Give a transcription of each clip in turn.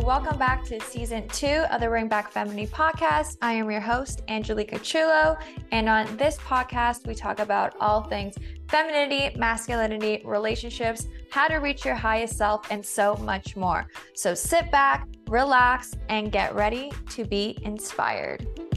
Welcome back to season two of the Bring Back Femininity podcast. I am your host, Angelika Chulo. And on this podcast, we talk about all things femininity, masculinity, relationships, how to reach your highest self, and so much more. So sit back, relax, and get ready to be inspired.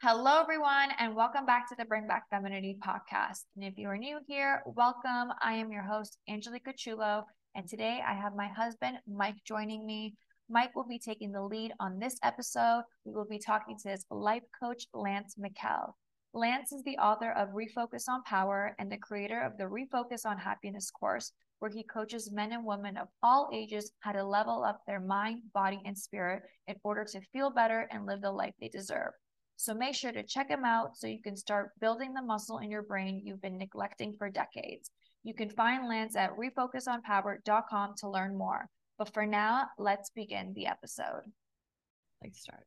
Hello, everyone, and welcome back to the Bring Back Femininity podcast. And if you are new here, welcome. I am your host, Angelika Chulo, and today I have my husband, Mike, joining me. Mike will be taking the lead on this episode. We will be talking to his life coach, Lance Mikkel. Lance is the author of Refocus on Power and the creator of the Refocus on Happiness course, where he coaches men and women of all ages how to level up their mind, body, and spirit in order to feel better and live the life they deserve. So make sure to check them out so you can start building the muscle in your brain you've been neglecting for decades. You can find Lance at refocusonpower.com to learn more. But for now, let's begin the episode. Let's start.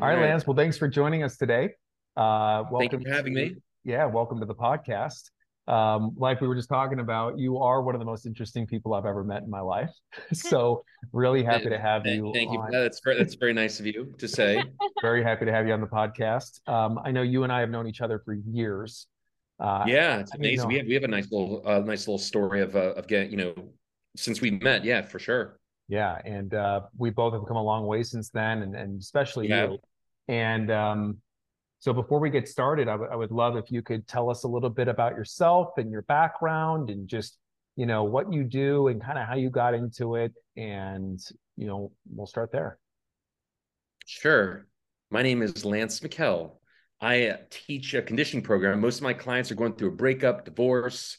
All right, Lance. Well, thanks for joining us today. Uh, welcome Thank you for having to, me. Yeah, welcome to the podcast um, like we were just talking about, you are one of the most interesting people I've ever met in my life. so really happy to have you. Thank you. That's very, that's very nice of you to say. very happy to have you on the podcast. Um, I know you and I have known each other for years. Uh, yeah, it's amazing. We have we have a nice little uh, nice little story of uh, of getting you know since we met. Yeah, for sure. Yeah, and uh, we both have come a long way since then, and and especially yeah. you. And um, so before we get started, I, w- I would love if you could tell us a little bit about yourself and your background and just, you know, what you do and kind of how you got into it. And, you know, we'll start there. Sure. My name is Lance Mikkel. I teach a conditioning program. Most of my clients are going through a breakup, divorce,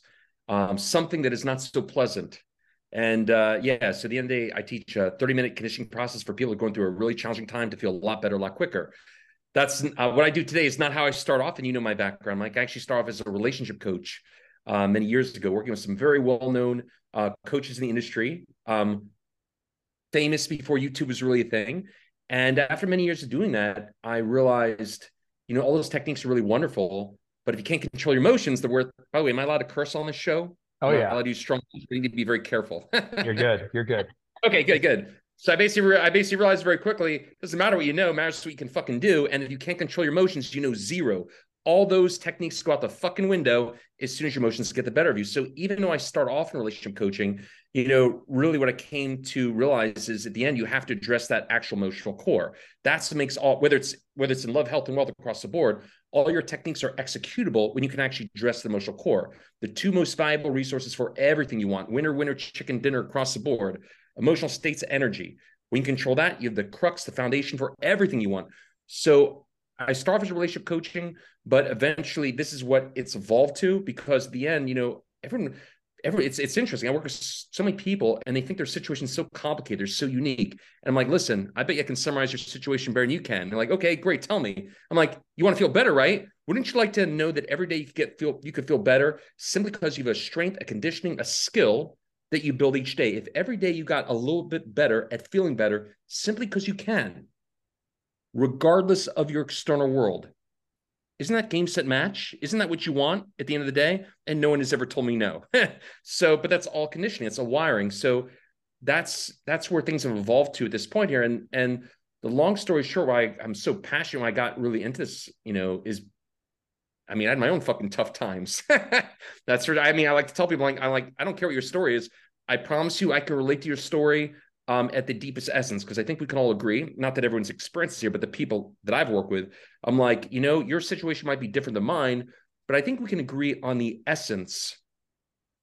um, something that is not so pleasant. And uh, yeah, so the end of the day, I teach a 30 minute conditioning process for people going through a really challenging time to feel a lot better, a lot quicker that's uh, what I do today is not how I start off. And you know my background, Mike. I actually start off as a relationship coach uh, many years ago, working with some very well-known uh, coaches in the industry, um, famous before YouTube was really a thing. And after many years of doing that, I realized, you know, all those techniques are really wonderful, but if you can't control your emotions, they're worth. By the way, am I allowed to curse on this show? Oh yeah, I allowed to use strong. We need to be very careful. You're good. You're good. Okay, good, good. So I basically, I basically realized very quickly, doesn't matter what you know, matters what you can fucking do. And if you can't control your emotions, you know zero. All those techniques go out the fucking window as soon as your emotions get the better of you. So even though I start off in relationship coaching, you know, really what I came to realize is at the end, you have to address that actual emotional core. That's what makes all whether it's whether it's in love, health, and wealth across the board, all your techniques are executable when you can actually address the emotional core. The two most valuable resources for everything you want, winner, winner, chicken dinner across the board emotional states energy. When you control that, you have the crux, the foundation for everything you want. So I start as relationship coaching, but eventually this is what it's evolved to because the end, you know, everyone, every it's it's interesting. I work with so many people and they think their situation is so complicated, they're so unique. And I'm like, listen, I bet you I can summarize your situation better than you can. They're like, okay, great, tell me. I'm like, you want to feel better, right? Wouldn't you like to know that every day you could get feel you could feel better simply because you have a strength, a conditioning, a skill that you build each day. If every day you got a little bit better at feeling better simply because you can, regardless of your external world, isn't that game set match? Isn't that what you want at the end of the day? And no one has ever told me no. so, but that's all conditioning. It's a wiring. So that's that's where things have evolved to at this point here. And and the long story short, why I'm so passionate, why I got really into this, you know, is I mean, I had my own fucking tough times. That's what I mean. I like to tell people, like, I like, I don't care what your story is. I promise you, I can relate to your story um, at the deepest essence because I think we can all agree. Not that everyone's experiences here, but the people that I've worked with, I'm like, you know, your situation might be different than mine, but I think we can agree on the essence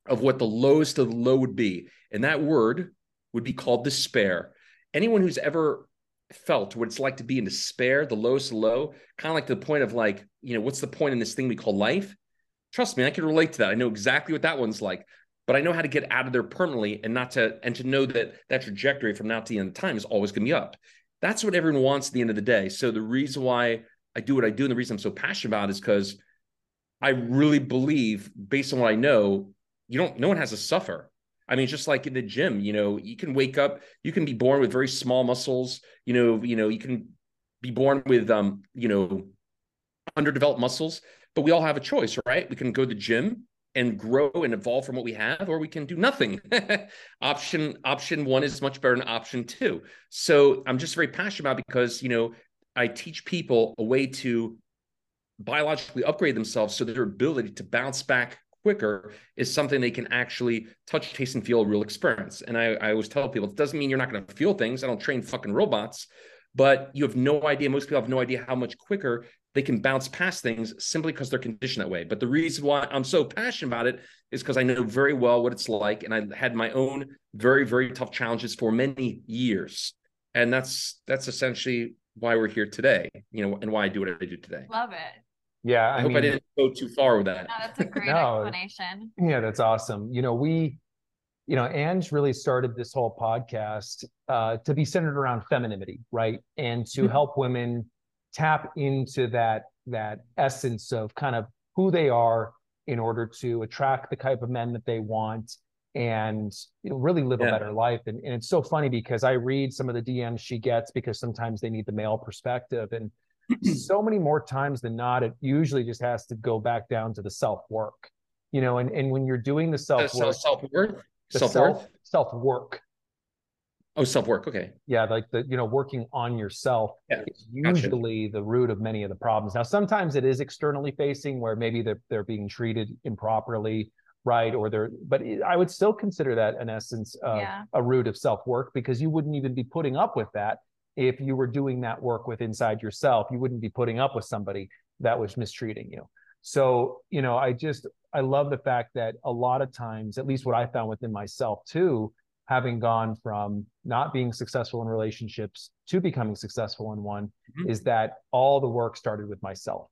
of what the lowest of the low would be, and that word would be called despair. Anyone who's ever felt what it's like to be in despair, the lowest low, kind of like the point of like, you know, what's the point in this thing we call life? Trust me, I can relate to that. I know exactly what that one's like, but I know how to get out of there permanently and not to, and to know that that trajectory from now to the end of time is always going to be up. That's what everyone wants at the end of the day. So the reason why I do what I do and the reason I'm so passionate about is because I really believe, based on what I know, you don't, no one has to suffer. I mean, just like in the gym, you know, you can wake up, you can be born with very small muscles, you know, you know, you can be born with um, you know, underdeveloped muscles, but we all have a choice, right? We can go to the gym and grow and evolve from what we have or we can do nothing option option one is much better than option two so i'm just very passionate about because you know i teach people a way to biologically upgrade themselves so their ability to bounce back quicker is something they can actually touch taste and feel a real experience and i, I always tell people it doesn't mean you're not going to feel things i don't train fucking robots but you have no idea most people have no idea how much quicker they can bounce past things simply because they're conditioned that way. But the reason why I'm so passionate about it is because I know very well what it's like. And I had my own very, very tough challenges for many years. And that's that's essentially why we're here today, you know, and why I do what I do today. Love it. Yeah. I, I hope mean, I didn't go too far with that. No, that's a great no, explanation. Yeah, that's awesome. You know, we you know, Ange really started this whole podcast uh, to be centered around femininity, right? And to mm-hmm. help women tap into that that essence of kind of who they are in order to attract the type of men that they want and you know, really live yeah. a better life. And, and it's so funny because I read some of the DMs she gets because sometimes they need the male perspective. And so many more times than not, it usually just has to go back down to the self work. You know, and, and when you're doing the self work, self work, self work, self work, Oh, self work. Okay. Yeah, like the you know working on yourself yeah, is usually gotcha. the root of many of the problems. Now, sometimes it is externally facing, where maybe they're they're being treated improperly, right? Or they're, but I would still consider that an essence of yeah. a root of self work because you wouldn't even be putting up with that if you were doing that work with inside yourself. You wouldn't be putting up with somebody that was mistreating you. So you know, I just I love the fact that a lot of times, at least what I found within myself too having gone from not being successful in relationships to becoming successful in one mm-hmm. is that all the work started with myself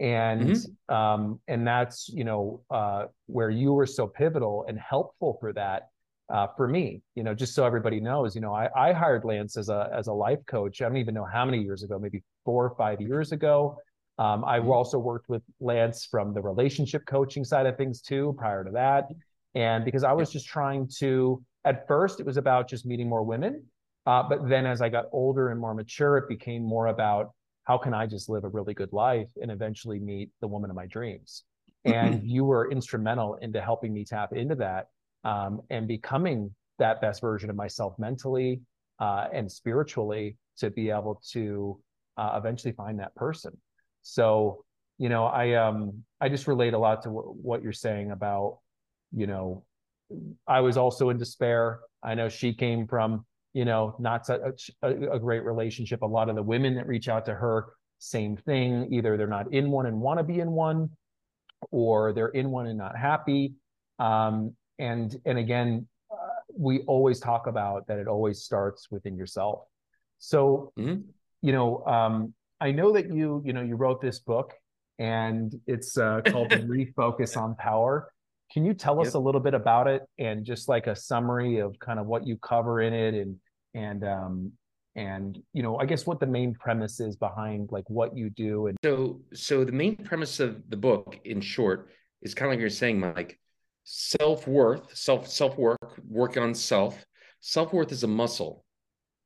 and mm-hmm. um, and that's you know uh, where you were so pivotal and helpful for that uh, for me you know just so everybody knows you know I, I hired lance as a as a life coach i don't even know how many years ago maybe four or five years ago um, i mm-hmm. also worked with lance from the relationship coaching side of things too prior to that and because i was just trying to at first, it was about just meeting more women. Uh, but then as I got older and more mature, it became more about how can I just live a really good life and eventually meet the woman of my dreams. And you were instrumental into helping me tap into that um, and becoming that best version of myself mentally uh, and spiritually to be able to uh, eventually find that person. So, you know, I um I just relate a lot to w- what you're saying about, you know, I was also in despair. I know she came from, you know, not such a, a, great relationship. A lot of the women that reach out to her, same thing. Either they're not in one and want to be in one, or they're in one and not happy. Um, and and again, uh, we always talk about that. It always starts within yourself. So, mm-hmm. you know, um, I know that you, you know, you wrote this book, and it's uh, called "Refocus on Power." Can you tell us a little bit about it and just like a summary of kind of what you cover in it and and um and you know i guess what the main premise is behind like what you do and so so the main premise of the book in short is kind of like you're saying mike self-worth self self-work work on self self-worth is a muscle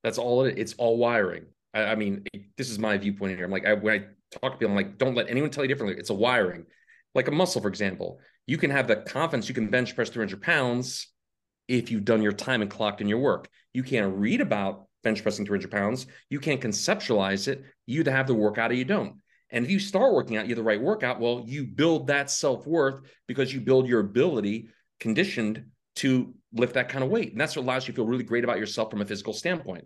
that's all it, it's all wiring I, I mean this is my viewpoint here i'm like I, when i talk to people i'm like don't let anyone tell you differently it's a wiring like a muscle for example you can have the confidence you can bench press 300 pounds if you've done your time and clocked in your work. You can't read about bench pressing 300 pounds. You can't conceptualize it. You either have the workout or you don't. And if you start working out, you have the right workout, well, you build that self worth because you build your ability conditioned to lift that kind of weight. And that's what allows you to feel really great about yourself from a physical standpoint.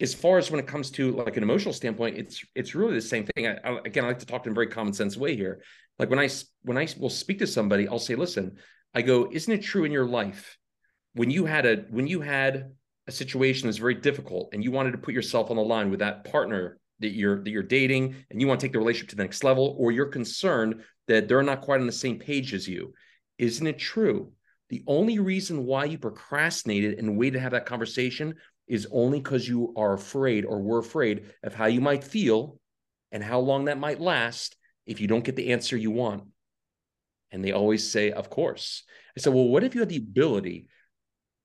As far as when it comes to like an emotional standpoint, it's it's really the same thing. I, I, again, I like to talk in a very common sense way here. Like when I when I will speak to somebody, I'll say, "Listen, I go, isn't it true in your life when you had a when you had a situation that's very difficult and you wanted to put yourself on the line with that partner that you're that you're dating and you want to take the relationship to the next level or you're concerned that they're not quite on the same page as you isn't it true the only reason why you procrastinated and waited to have that conversation is only because you are afraid or were afraid of how you might feel and how long that might last if you don't get the answer you want? And they always say, of course. I said, well, what if you had the ability?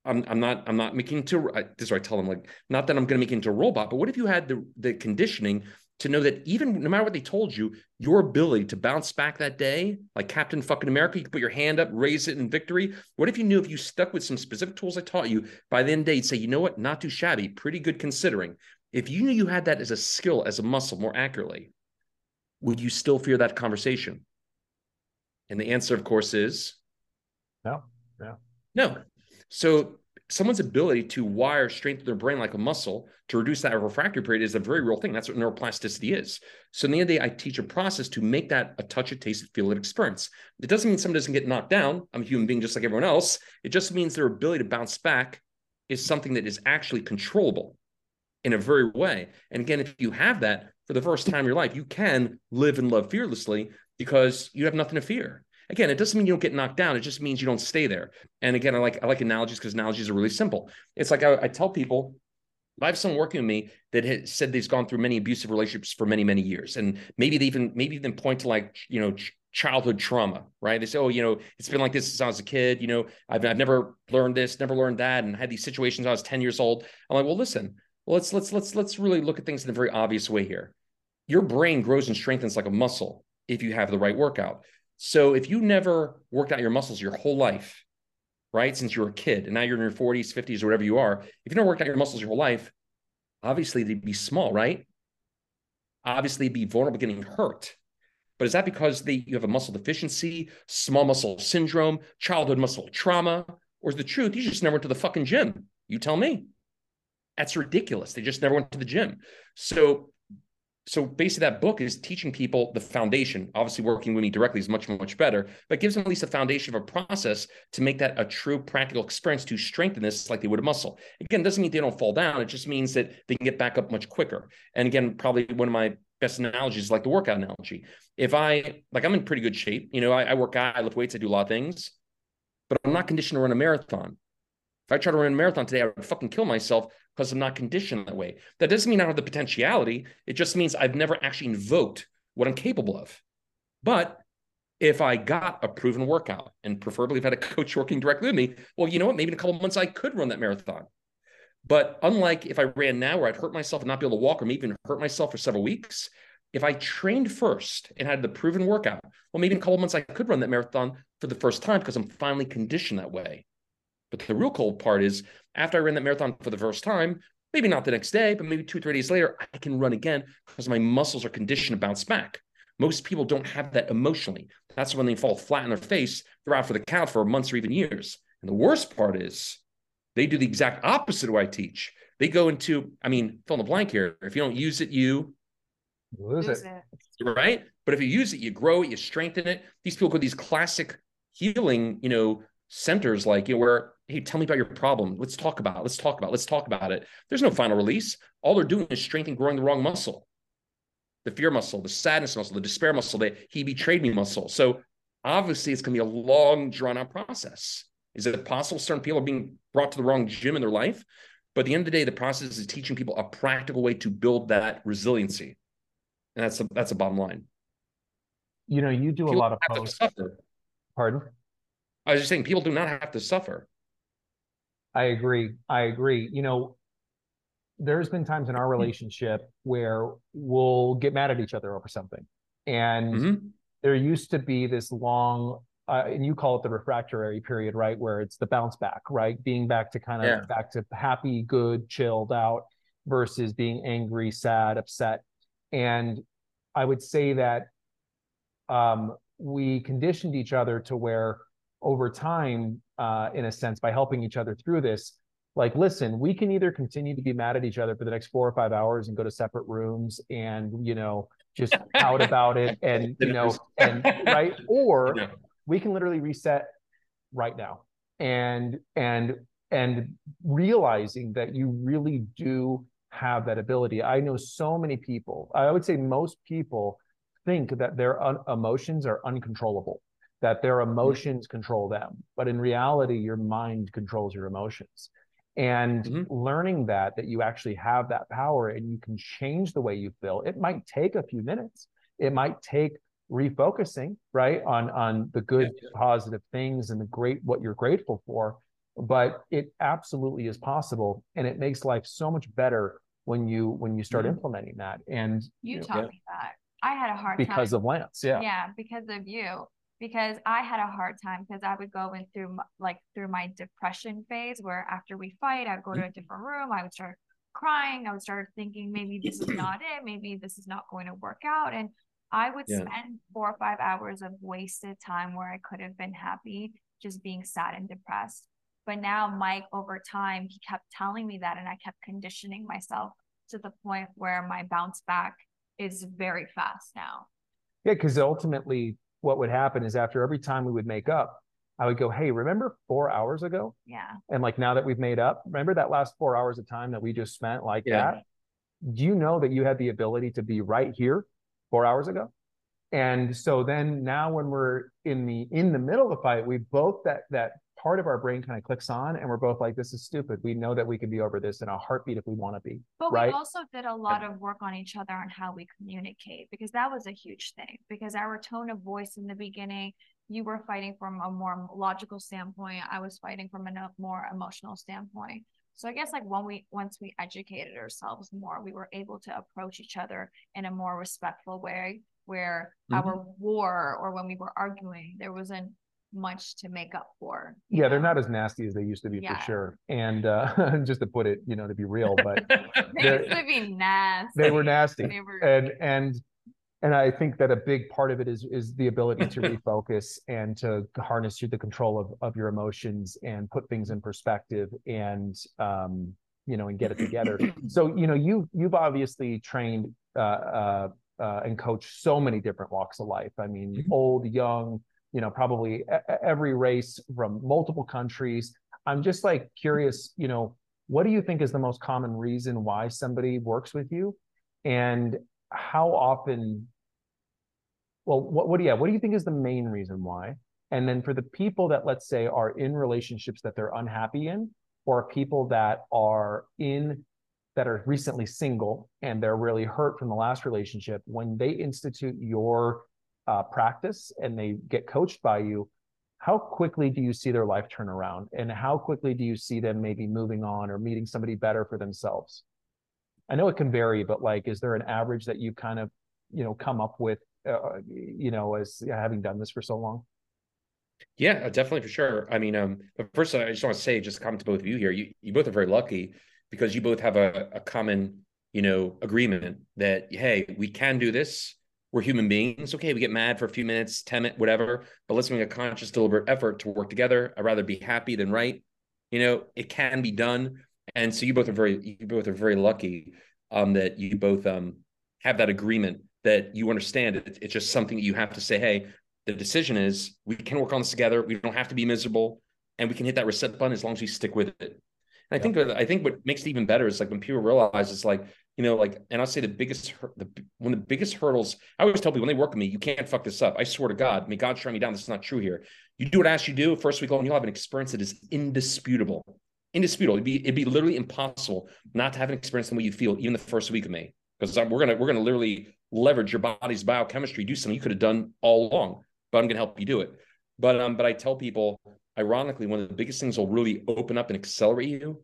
I'm, I'm not I'm not making to this is what I tell them like not that I'm going to make into a robot, but what if you had the the conditioning to know that even no matter what they told you, your ability to bounce back that day, like Captain fucking America, you can put your hand up, raise it in victory. What if you knew if you stuck with some specific tools I taught you, by the end of the day, you'd say, you know what, not too shabby, pretty good considering. If you knew you had that as a skill, as a muscle more accurately, would you still fear that conversation? And the answer, of course, is no. no, No. So someone's ability to wire strength their brain like a muscle to reduce that refractory period is a very real thing. That's what neuroplasticity is. So in the end of the day, I teach a process to make that a touch, a taste, a feel, an experience. It doesn't mean someone doesn't get knocked down. I'm a human being just like everyone else. It just means their ability to bounce back is something that is actually controllable in a very way. And again, if you have that for the first time in your life, you can live and love fearlessly because you have nothing to fear. Again, it doesn't mean you don't get knocked down. It just means you don't stay there. And again, I like I like analogies because analogies are really simple. It's like I, I tell people I have someone working with me that has said they've gone through many abusive relationships for many, many years. And maybe they even maybe even point to like, you know, ch- childhood trauma, right? They say, oh, you know, it's been like this since I was a kid. You know, I've, I've never learned this, never learned that, and had these situations I was 10 years old. I'm like, well, listen, well, let's let's let's let's really look at things in a very obvious way here. Your brain grows and strengthens like a muscle if you have the right workout. So if you never worked out your muscles your whole life, right, since you were a kid, and now you're in your 40s, 50s, or whatever you are, if you never worked out your muscles your whole life, obviously they'd be small, right? Obviously, be vulnerable getting hurt. But is that because they you have a muscle deficiency, small muscle syndrome, childhood muscle trauma, or is the truth you just never went to the fucking gym? You tell me. That's ridiculous. They just never went to the gym. So so basically that book is teaching people the foundation. Obviously working with me directly is much much better but gives them at least a foundation of a process to make that a true practical experience to strengthen this like they would a muscle. Again doesn't mean they don't fall down. It just means that they can get back up much quicker. And again probably one of my best analogies is like the workout analogy. If i like i'm in pretty good shape you know i, I work out i lift weights i do a lot of things but i'm not conditioned to run a marathon. If I try to run a marathon today, I would fucking kill myself because I'm not conditioned that way. That doesn't mean I don't have the potentiality. It just means I've never actually invoked what I'm capable of. But if I got a proven workout and preferably I had a coach working directly with me, well, you know what? Maybe in a couple months I could run that marathon. But unlike if I ran now where I'd hurt myself and not be able to walk or maybe even hurt myself for several weeks, if I trained first and had the proven workout, well, maybe in a couple months I could run that marathon for the first time because I'm finally conditioned that way. But the real cool part is after I ran that marathon for the first time, maybe not the next day, but maybe two, three days later, I can run again because my muscles are conditioned to bounce back. Most people don't have that emotionally. That's when they fall flat on their face. They're out for the count for months or even years. And the worst part is they do the exact opposite of what I teach. They go into, I mean, fill in the blank here. If you don't use it, you lose, it. it. Right. But if you use it, you grow it, you strengthen it. These people go to these classic healing, you know, centers like you know, where hey tell me about your problem. Let's talk about it. let's talk about it. let's talk about it. There's no final release. All they're doing is strengthening growing the wrong muscle. The fear muscle the sadness muscle the despair muscle the he betrayed me muscle. So obviously it's going to be a long drawn out process. Is it possible certain people are being brought to the wrong gym in their life? But at the end of the day the process is teaching people a practical way to build that resiliency. And that's a that's a bottom line. You know you do people a lot of posts. pardon? I was just saying people do not have to suffer. I agree. I agree. You know, there's been times in our relationship where we'll get mad at each other over something. And mm-hmm. there used to be this long, uh, and you call it the refractory period, right? Where it's the bounce back, right? Being back to kind of yeah. back to happy, good, chilled out versus being angry, sad, upset. And I would say that um, we conditioned each other to where over time, uh, in a sense, by helping each other through this, like, listen, we can either continue to be mad at each other for the next four or five hours and go to separate rooms and, you know, just out about it and, you know, and right. Or yeah. we can literally reset right now and, and, and realizing that you really do have that ability. I know so many people, I would say most people think that their un- emotions are uncontrollable that their mm-hmm. emotions control them. But in reality, your mind controls your emotions. And mm-hmm. learning that, that you actually have that power and you can change the way you feel, it might take a few minutes. It might take refocusing, right, on, on the good, yeah. positive things and the great, what you're grateful for. But it absolutely is possible. And it makes life so much better when you when you start mm-hmm. implementing that. And you, you know, taught yeah. me that. I had a hard time. because time. of Lance. Yeah. Yeah, because of you. Because I had a hard time because I would go in through like through my depression phase where after we fight, I'd go to a different room. I would start crying. I would start thinking maybe this is not it. Maybe this is not going to work out. And I would yeah. spend four or five hours of wasted time where I could have been happy just being sad and depressed. But now, Mike, over time, he kept telling me that, and I kept conditioning myself to the point where my bounce back is very fast now. Yeah, because ultimately, what would happen is after every time we would make up, I would go, Hey, remember four hours ago? Yeah. And like now that we've made up, remember that last four hours of time that we just spent like yeah. that? Do you know that you had the ability to be right here four hours ago? And so then now when we're in the in the middle of the fight, we both that that part of our brain kind of clicks on and we're both like, this is stupid. We know that we can be over this in a heartbeat if we want to be. But right? we also did a lot of work on each other on how we communicate because that was a huge thing. Because our tone of voice in the beginning, you were fighting from a more logical standpoint. I was fighting from a more emotional standpoint. So I guess like when we once we educated ourselves more, we were able to approach each other in a more respectful way where mm-hmm. our war or when we were arguing, there wasn't much to make up for. Yeah, know? they're not as nasty as they used to be yeah. for sure. And uh, just to put it, you know, to be real, but they used to be nasty. They were nasty. They were... And and and I think that a big part of it is is the ability to refocus and to harness the control of of your emotions and put things in perspective and um you know and get it together. so you know you you've obviously trained uh, uh, uh, and coached so many different walks of life. I mean, mm-hmm. old, young, you know, probably every race from multiple countries. I'm just like curious, you know, what do you think is the most common reason why somebody works with you, and how often well what, what do you what do you think is the main reason why and then for the people that let's say are in relationships that they're unhappy in or people that are in that are recently single and they're really hurt from the last relationship when they institute your uh, practice and they get coached by you how quickly do you see their life turn around and how quickly do you see them maybe moving on or meeting somebody better for themselves i know it can vary but like is there an average that you kind of you know come up with uh, you know, as having done this for so long? Yeah, definitely for sure. I mean, um, but first I just want to say, just comment to both of you here. You you both are very lucky because you both have a, a common, you know, agreement that hey, we can do this. We're human beings. Okay, we get mad for a few minutes, 10 minutes, whatever, but let's make a conscious, deliberate effort to work together. I'd rather be happy than right. You know, it can be done. And so you both are very, you both are very lucky um, that you both um, have that agreement that you understand it. It's just something that you have to say, hey, the decision is we can work on this together. We don't have to be miserable and we can hit that reset button as long as we stick with it. And I think I think what makes it even better is like when people realize it's like, you know, like, and I'll say the biggest, the one of the biggest hurdles. I always tell people when they work with me, you can't fuck this up. I swear to God, may God strike me down. This is not true here. You do what I ask you to do first week alone, you'll have an experience that is indisputable, indisputable. It'd be it'd be literally impossible not to have an experience the way you feel even the first week of me because we're gonna we're gonna literally leverage your body's biochemistry, do something you could have done all along, but I'm to help you do it. But um, but I tell people, ironically, one of the biggest things will really open up and accelerate you.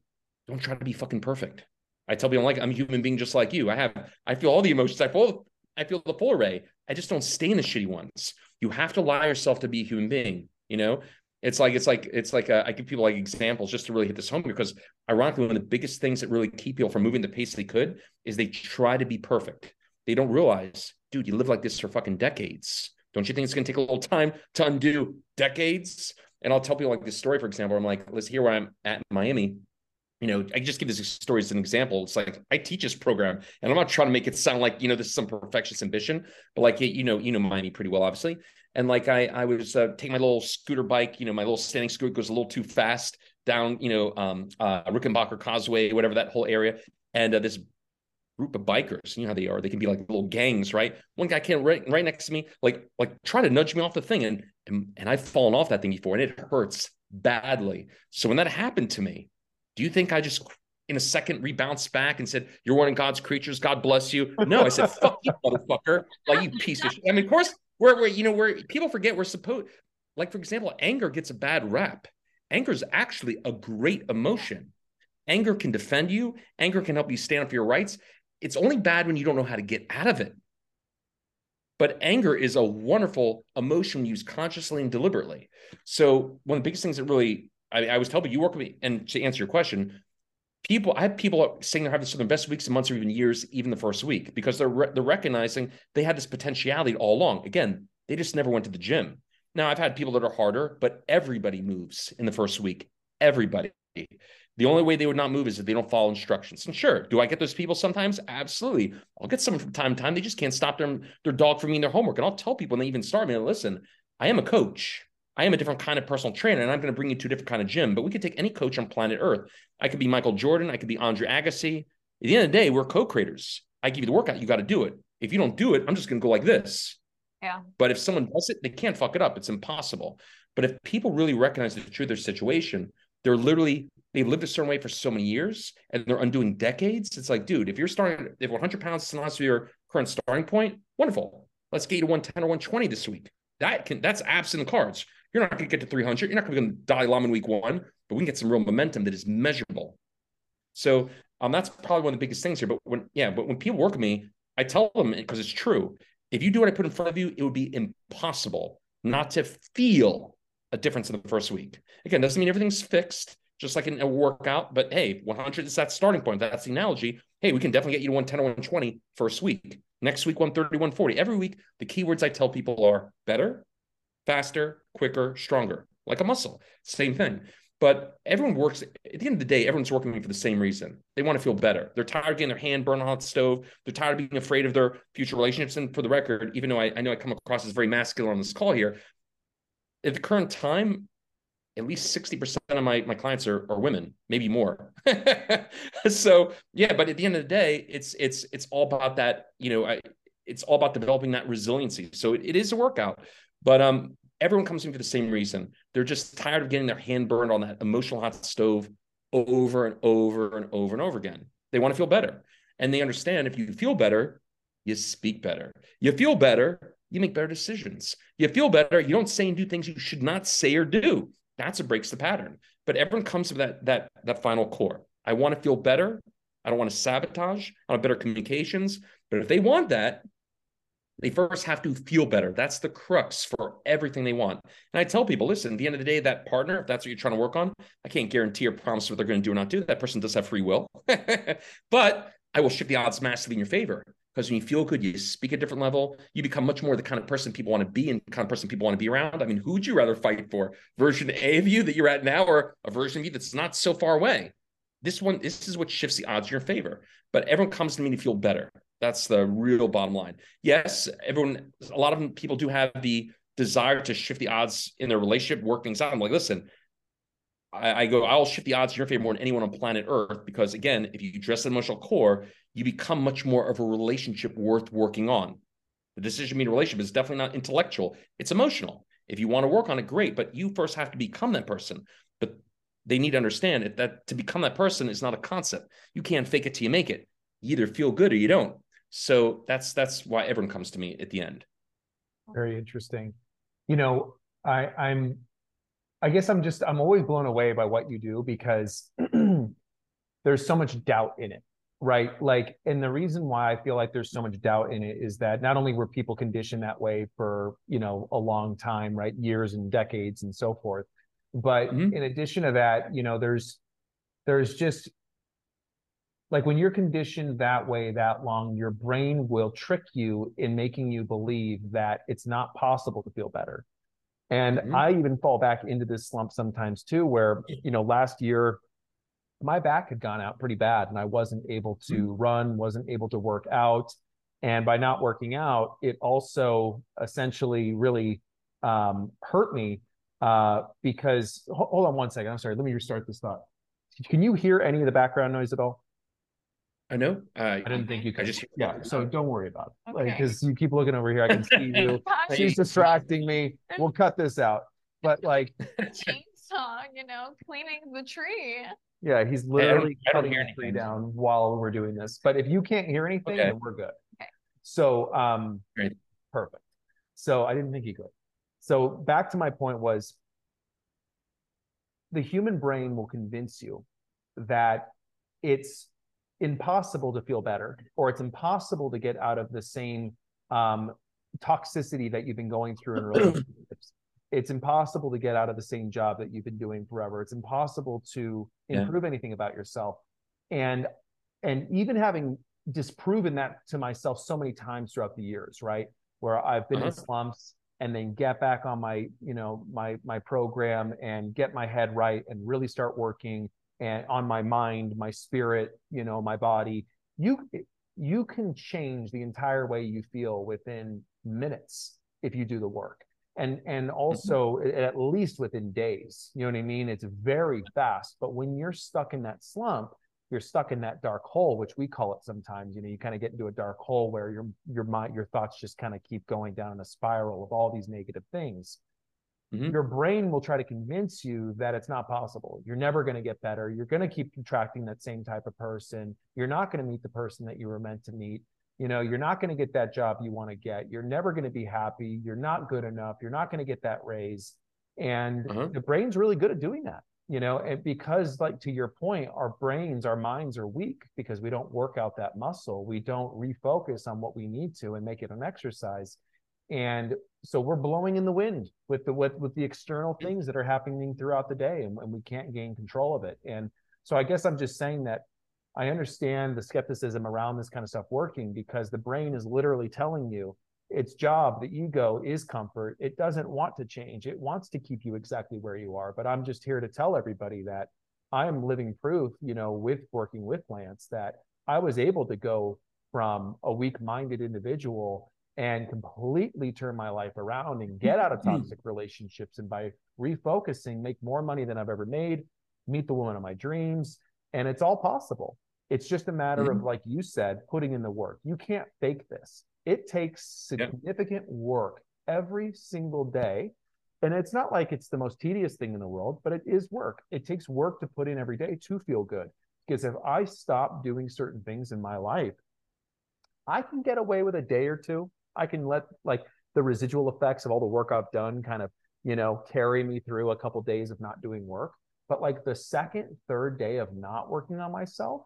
Don't try to be fucking perfect. I tell people, I'm like, I'm a human being just like you. I have, I feel all the emotions. I feel, I feel the full array. I just don't stay in the shitty ones. You have to allow yourself to be a human being. You know, it's like it's like it's like uh, I give people like examples just to really hit this home because ironically, one of the biggest things that really keep people from moving the pace they could is they try to be perfect they don't realize, dude, you live like this for fucking decades. Don't you think it's to take a little time to undo decades? And I'll tell people like this story, for example. I'm like, let's hear where I'm at in Miami. You know, I just give this story as an example. It's like I teach this program, and I'm not trying to make it sound like you know this is some perfectionist ambition, but like you know, you know Miami pretty well, obviously. And like I, I was uh, taking my little scooter bike. You know, my little standing scooter goes a little too fast down, you know, um, uh, Rickenbacker Causeway, whatever that whole area. And uh, this group of bikers. You know how they are. They can be like little gangs, right? One guy came right, right next to me, like like try to nudge me off the thing, and, and and I've fallen off that thing before, and it hurts badly. So when that happened to me, do you think I just in a second rebounced back and said, "You're one of God's creatures. God bless you"? No, I said, "Fuck you, motherfucker!" Like you piece of shit. I mean, of course, we're, we're you know where people forget we're supposed. Like for example, anger gets a bad rap. Anger is actually a great emotion Anger can defend you, anger can help you stand up for your rights. It's only bad when you don't know how to get out of it. But anger is a wonderful emotion used consciously and deliberately. So, one of the biggest things that really, I, I was telling you, you work with me, and to answer your question, people, I have people saying they're having some of their best weeks and months or even years, even the first week, because they're, re- they're recognizing they had this potentiality all along. Again, they just never went to the gym. Now, I've had people that are harder, but everybody moves in the first week. Everybody. The only way they would not move is if they don't follow instructions. And sure, do I get those people sometimes? Absolutely. I'll get some from time to time. They just can't stop their, their dog from eating their homework. And I'll tell people when they even start me, listen, I am a coach. I am a different kind of personal trainer, and I'm going to bring you to a different kind of gym. But we could take any coach on planet Earth. I could be Michael Jordan. I could be Andre Agassi. At the end of the day, we're co-creators. I give you the workout. You got to do it. If you don't do it, I'm just going to go like this. Yeah. But if someone does it, they can't fuck it up. It's impossible. But if people really recognize the truth of their situation, they're literally they've lived a certain way for so many years and they're undoing decades. It's like, dude, if you're starting, if 100 pounds is not your current starting point, wonderful. Let's get you to 110 or 120 this week. That can that's absent the cards. You're not going to get to 300. You're not going to become Dalai Lama in week one, but we can get some real momentum that is measurable. So um, that's probably one of the biggest things here. But when yeah, but when people work with me, I tell them because it's true. If you do what I put in front of you, it would be impossible not to feel a difference in the first week. Again, doesn't mean everything's fixed just like in a workout. But hey, 100 is that starting point. That's the analogy. Hey, we can definitely get you to 110 or 120 first week. Next week, 130, 140. Every week, the keywords I tell people are better, faster, quicker, stronger, like a muscle. Same thing. But everyone works at the end of the day, everyone's working for the same reason. They want to feel better. They're tired of getting their hand burned on hot stove. They're tired of being afraid of their future relationships. And for the record, even though I, I know I come across as very masculine on this call here, at the current time, at least 60% of my, my clients are, are women, maybe more. so yeah, but at the end of the day, it's it's it's all about that, you know, I, it's all about developing that resiliency. So it, it is a workout, but um everyone comes in for the same reason. They're just tired of getting their hand burned on that emotional hot stove over and over and over and over again. They want to feel better. And they understand if you feel better, you speak better. You feel better, you make better decisions. You feel better, you don't say and do things you should not say or do. That's what breaks the pattern. But everyone comes to that that that final core. I want to feel better. I don't want to sabotage. I want better communications. But if they want that, they first have to feel better. That's the crux for everything they want. And I tell people, listen, at the end of the day, that partner, if that's what you're trying to work on, I can't guarantee or promise what they're going to do or not do. That person does have free will. but I will shift the odds massively in your favor because when you feel good, you speak at a different level. You become much more the kind of person people want to be and the kind of person people want to be around. I mean, who would you rather fight for? Version A of you that you're at now, or a version of you that's not so far away? This one, this is what shifts the odds in your favor. But everyone comes to me to feel better. That's the real bottom line. Yes, everyone, a lot of people do have the desire to shift the odds in their relationship, work things out. I'm like, listen, I, I, go, I'll shift the odds in your favor more than anyone on planet Earth because, again, if you address the emotional core, you become much more of a relationship worth working on. The decision mean relationship is definitely not intellectual, it's emotional. If you want to work on it, great, but you first have to become that person. But they need to understand that to become that person is not a concept. You can't fake it till you make it. You either feel good or you don't. So that's that's why everyone comes to me at the end. Very interesting. You know, I, I'm I guess I'm just I'm always blown away by what you do because there's so much doubt in it right like and the reason why i feel like there's so much doubt in it is that not only were people conditioned that way for you know a long time right years and decades and so forth but mm-hmm. in addition to that you know there's there's just like when you're conditioned that way that long your brain will trick you in making you believe that it's not possible to feel better and mm-hmm. i even fall back into this slump sometimes too where you know last year my back had gone out pretty bad and I wasn't able to mm-hmm. run, wasn't able to work out. And by not working out, it also essentially really um, hurt me uh, because, hold on one second. I'm sorry. Let me restart this thought. Can you hear any of the background noise at all? I know. Uh, I didn't think you could. I just yeah. So don't worry about it. Okay. Like, because you keep looking over here, I can see you. She's distracting me. We'll cut this out. But like chainsaw, you know, cleaning the tree. Yeah, he's literally cutting the tree down while we're doing this. But if you can't hear anything, okay. then we're good. Okay. So um Great. perfect. So I didn't think you could. So back to my point was the human brain will convince you that it's impossible to feel better or it's impossible to get out of the same um, toxicity that you've been going through in relationships it's impossible to get out of the same job that you've been doing forever it's impossible to improve yeah. anything about yourself and and even having disproven that to myself so many times throughout the years right where i've been uh-huh. in slumps and then get back on my you know my my program and get my head right and really start working and on my mind my spirit you know my body you you can change the entire way you feel within minutes if you do the work. And and also mm-hmm. at least within days you know what i mean? It's very fast but when you're stuck in that slump you're stuck in that dark hole which we call it sometimes you know you kind of get into a dark hole where your your mind your thoughts just kind of keep going down a spiral of all these negative things mm-hmm. your brain will try to convince you that it's not possible. You're never going to get better. You're going to keep attracting that same type of person. You're not going to meet the person that you were meant to meet. You know you're not going to get that job you want to get. You're never going to be happy. You're not good enough. You're not going to get that raise. And uh-huh. the brain's really good at doing that you know and because like to your point our brains our minds are weak because we don't work out that muscle. We don't refocus on what we need to and make it an exercise and so we're blowing in the wind with the with, with the external mm. things that are happening throughout the day and, and we can't gain control of it and so i guess i'm just saying that I understand the skepticism around this kind of stuff working because the brain is literally telling you its job, the ego is comfort. It doesn't want to change. It wants to keep you exactly where you are. But I'm just here to tell everybody that I am living proof, you know, with working with Lance that I was able to go from a weak-minded individual and completely turn my life around and get out of mm-hmm. toxic relationships and by refocusing make more money than I've ever made, meet the woman of my dreams, and it's all possible. It's just a matter mm-hmm. of, like you said, putting in the work. You can't fake this. It takes significant work every single day. And it's not like it's the most tedious thing in the world, but it is work. It takes work to put in every day to feel good. Because if I stop doing certain things in my life, I can get away with a day or two. I can let like the residual effects of all the work I've done kind of, you know, carry me through a couple days of not doing work. But like the second, third day of not working on myself,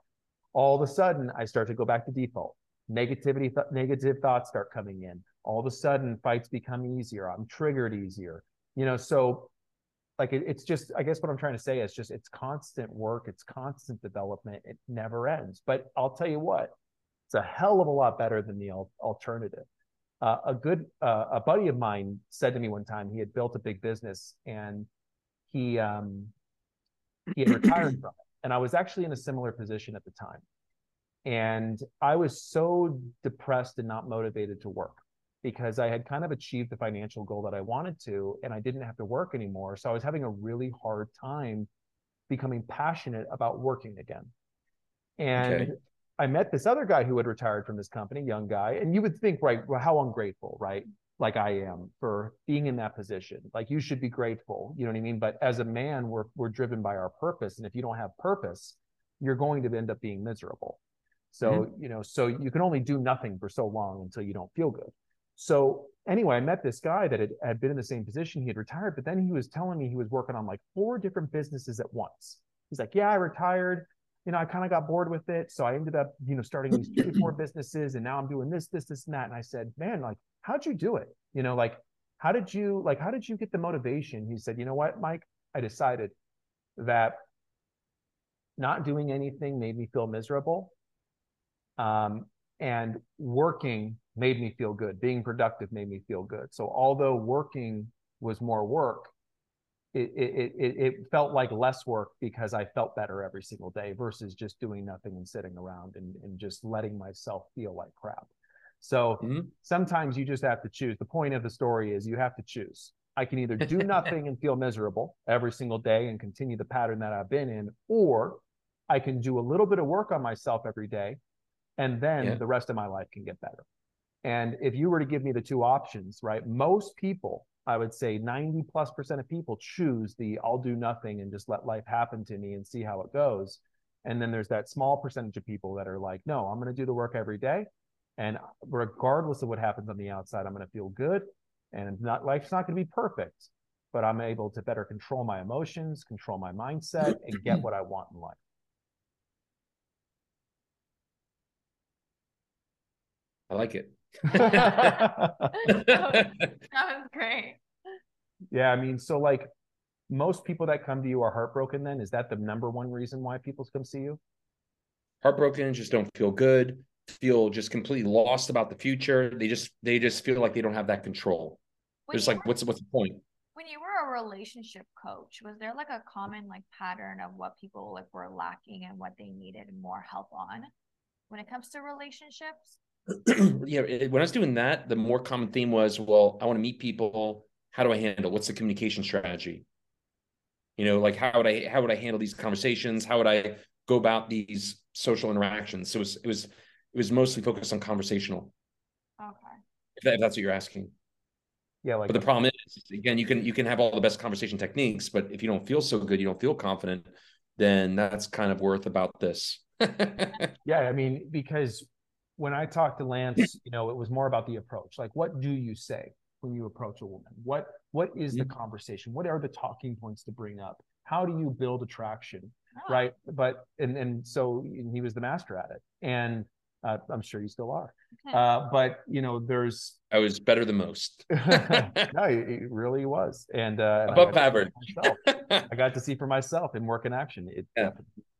all of a sudden I start to go back to default. Negativity, th- negative thoughts start coming in. All of a sudden, fights become easier. I'm triggered easier. You know, so like it, it's just, I guess what I'm trying to say is just it's constant work, it's constant development. It never ends. But I'll tell you what, it's a hell of a lot better than the al- alternative. Uh, a good uh, a buddy of mine said to me one time he had built a big business and he um, he had retired from it. And I was actually in a similar position at the time. And I was so depressed and not motivated to work because I had kind of achieved the financial goal that I wanted to, and I didn't have to work anymore. So I was having a really hard time becoming passionate about working again. And okay. I met this other guy who had retired from his company, young guy, and you would think, right, well, how ungrateful, right? like I am for being in that position. Like you should be grateful, you know what I mean? But as a man, we're we're driven by our purpose. And if you don't have purpose, you're going to end up being miserable. So, mm-hmm. you know, so you can only do nothing for so long until you don't feel good. So anyway, I met this guy that had, had been in the same position. He had retired, but then he was telling me he was working on like four different businesses at once. He's like, Yeah, I retired. You know, I kind of got bored with it. So I ended up, you know, starting these two, four businesses and now I'm doing this, this, this, and that. And I said, Man, like how'd you do it? You know, like, how did you, like, how did you get the motivation? He said, you know what, Mike, I decided that not doing anything made me feel miserable. Um, and working made me feel good. Being productive made me feel good. So although working was more work, it, it, it, it felt like less work because I felt better every single day versus just doing nothing and sitting around and, and just letting myself feel like crap. So mm-hmm. sometimes you just have to choose. The point of the story is you have to choose. I can either do nothing and feel miserable every single day and continue the pattern that I've been in, or I can do a little bit of work on myself every day, and then yeah. the rest of my life can get better. And if you were to give me the two options, right, most people, I would say 90 plus percent of people choose the I'll do nothing and just let life happen to me and see how it goes. And then there's that small percentage of people that are like, no, I'm going to do the work every day. And regardless of what happens on the outside, I'm going to feel good. And not life's not going to be perfect, but I'm able to better control my emotions, control my mindset, and get what I want in life. I like it. that was great. Yeah, I mean, so like most people that come to you are heartbroken then? Is that the number one reason why people come see you? Heartbroken just don't feel good feel just completely lost about the future. They just they just feel like they don't have that control. When there's like were, what's what's the point? When you were a relationship coach was there like a common like pattern of what people like were lacking and what they needed more help on when it comes to relationships yeah when i was doing that the more common theme was well i want to meet people how do i handle what's the communication strategy? You know like how would i how would i handle these conversations? How would i go about these social interactions? So it was it was it was mostly focused on conversational. Okay. If, that, if that's what you're asking. Yeah like but the problem is again you can you can have all the best conversation techniques but if you don't feel so good you don't feel confident then that's kind of worth about this. Yeah i mean because when i talked to lance you know it was more about the approach like what do you say when you approach a woman? What what is the conversation? What are the talking points to bring up? How do you build attraction? Oh. Right. But and and so he was the master at it. And uh, I'm sure you still are. Uh, but you know, there's I was better than most. no, it really was. And uh, above average. I got to see for myself in work in action. It yeah.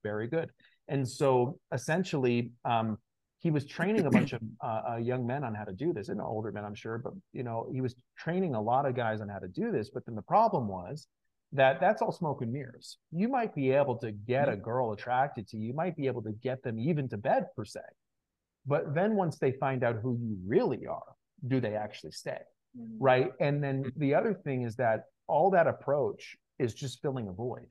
very good. And so essentially, um, he was training a bunch of uh, uh, young men on how to do this and older men i'm sure but you know he was training a lot of guys on how to do this but then the problem was that that's all smoke and mirrors. You might be able to get a girl attracted to you you might be able to get them even to bed per se but then once they find out who you really are do they actually stay mm-hmm. right? And then mm-hmm. the other thing is that all that approach is just filling a void.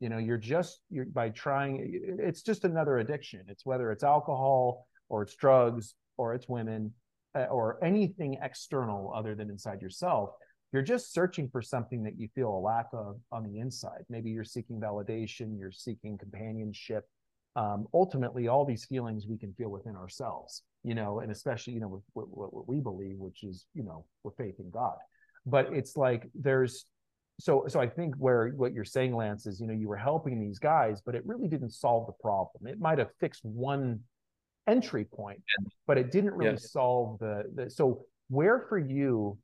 You know you're just you're by trying it's just another addiction. It's whether it's alcohol or it's drugs or it's women uh, or anything external other than inside yourself you're just searching for something that you feel a lack of on the inside. Maybe you're seeking validation you're seeking companionship. Um, ultimately all these feelings we can feel within ourselves you know and especially you know with, with, with what we believe which is you know with faith in god. But it's like there's so so i think where what you're saying lance is you know you were helping these guys but it really didn't solve the problem. It might have fixed one entry point, but it didn't really yes. solve the, the. So where for you,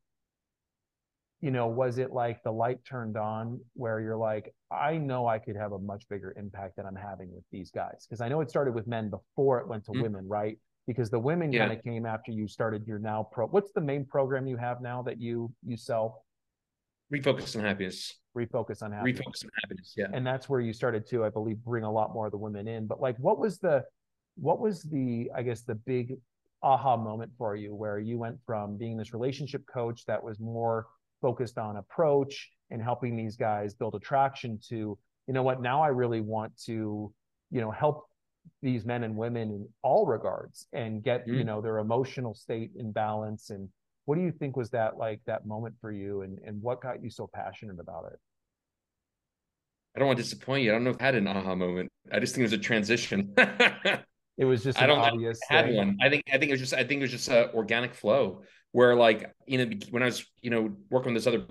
you know, was it like the light turned on where you're like, I know I could have a much bigger impact than I'm having with these guys? Because I know it started with men before it went to mm-hmm. women, right? Because the women yeah. kind of came after you started your now pro. What's the main program you have now that you you sell? Refocus on happiness. Refocus on happiness. Refocus on happiness. Yeah. And that's where you started to, I believe, bring a lot more of the women in. But like, what was the what was the i guess the big aha moment for you where you went from being this relationship coach that was more focused on approach and helping these guys build attraction to you know what now i really want to you know help these men and women in all regards and get mm-hmm. you know their emotional state in balance. And what do you think was that like that moment for you and and what got you so passionate about it? I don't want to disappoint you. I don't know if i had an aha moment. I just think it was a transition It was just I don't obvious. I had one. I think I think it was just I think it was just an organic flow where like you know when I was you know working with this other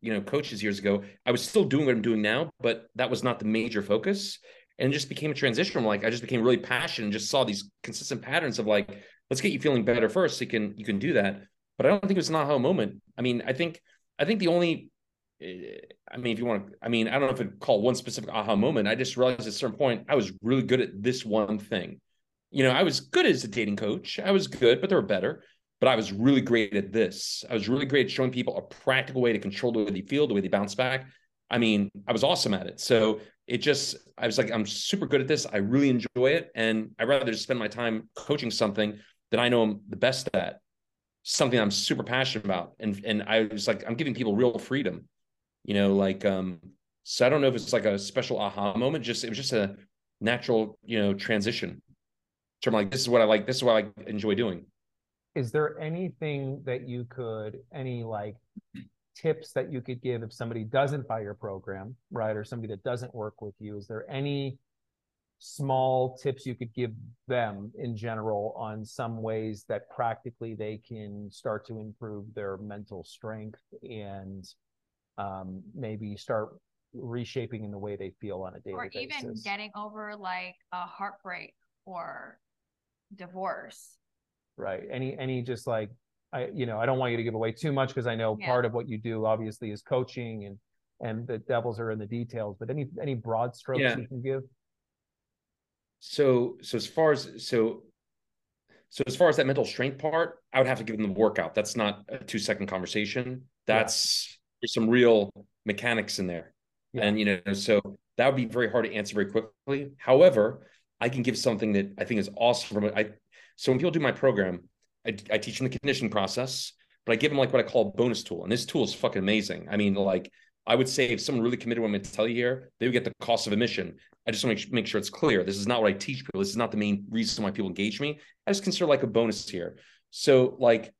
you know coaches years ago, I was still doing what I'm doing now, but that was not the major focus. And it just became a transition from like I just became really passionate and just saw these consistent patterns of like let's get you feeling better first. So you can you can do that. But I don't think it was an aha moment. I mean, I think I think the only eh, I mean, if you want to, I mean, I don't know if it call one specific aha moment. I just realized at a certain point I was really good at this one thing you know, I was good as a dating coach. I was good, but there were better. But I was really great at this. I was really great at showing people a practical way to control the way they feel, the way they bounce back. I mean, I was awesome at it. So it just, I was like, I'm super good at this. I really enjoy it. And I'd rather just spend my time coaching something that I know I'm the best at, something I'm super passionate about. And and I was like, I'm giving people real freedom, you know, like um, so I don't know if it's like a special aha moment. Just it was just a natural, you know, transition term like this is what I like, this is what I enjoy doing. Is there anything that you could, any like tips that you could give if somebody doesn't buy your program, right? Or somebody that doesn't work with you? Is there any small tips you could give them in general on some ways that practically they can start to improve their mental strength and um, maybe start reshaping in the way they feel on a daily basis? Or even getting over like a heartbreak or divorce right? Any any just like I you know I don't want you to give away too much because I know yeah. part of what you do obviously is coaching and and the devils are in the details. But any any broad strokes yeah. you can give? So so as far as so so as far as that mental strength part, I would have to give them the workout. That's not a two second conversation. That's yeah. there's some real mechanics in there. Yeah. And you know, so that would be very hard to answer very quickly. However, I can give something that I think is awesome from. I so when people do my program, I, I teach them the conditioning process, but I give them like what I call a bonus tool. And this tool is fucking amazing. I mean, like I would say if someone really committed what I'm going to tell you here, they would get the cost of admission. I just want to make, sure it's clear. This is not what I teach people. This is not the main reason why people engage me. I just consider like a bonus here. So like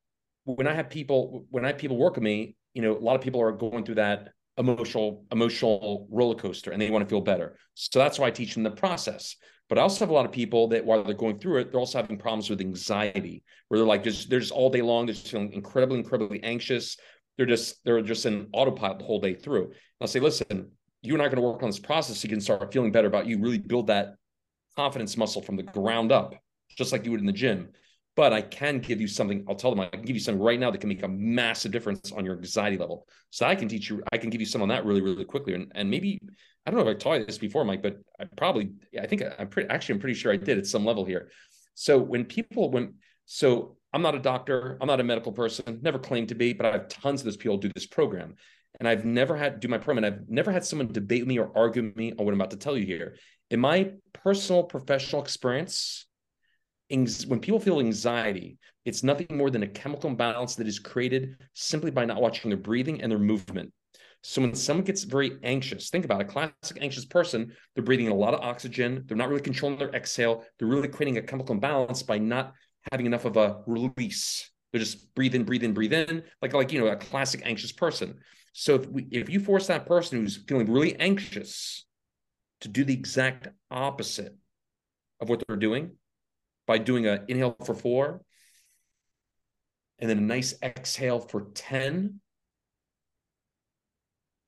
when I have people, when I have people work with me, you know, a lot of people are going through that emotional, emotional roller coaster and they want to feel better. So that's why I teach them the process. But I also have a lot of people that while they're going through it, they're also having problems with anxiety, where they're like just they're just all day long, they're just feeling incredibly, incredibly anxious. They're just they're just in autopilot the whole day through. And I'll say, listen, you and I are going to work on this process so you can start feeling better about you, really build that confidence muscle from the ground up, just like you would in the gym. But I can give you something, I'll tell them I can give you something right now that can make a massive difference on your anxiety level. So I can teach you, I can give you some on that really, really quickly. And, and maybe, I don't know if I taught you this before, Mike, but I probably, I think I'm pretty, actually, I'm pretty sure I did at some level here. So when people, when, so I'm not a doctor, I'm not a medical person, never claimed to be, but I have tons of those people do this program. And I've never had do my program, and I've never had someone debate me or argue me on what I'm about to tell you here. In my personal professional experience, when people feel anxiety, it's nothing more than a chemical imbalance that is created simply by not watching their breathing and their movement. So when someone gets very anxious, think about a classic anxious person, they're breathing in a lot of oxygen, they're not really controlling their exhale, they're really creating a chemical imbalance by not having enough of a release. They're just breathe in, breathe in, breathe in, like like you know a classic anxious person. So if we, if you force that person who's feeling really anxious to do the exact opposite of what they're doing by doing an inhale for four and then a nice exhale for 10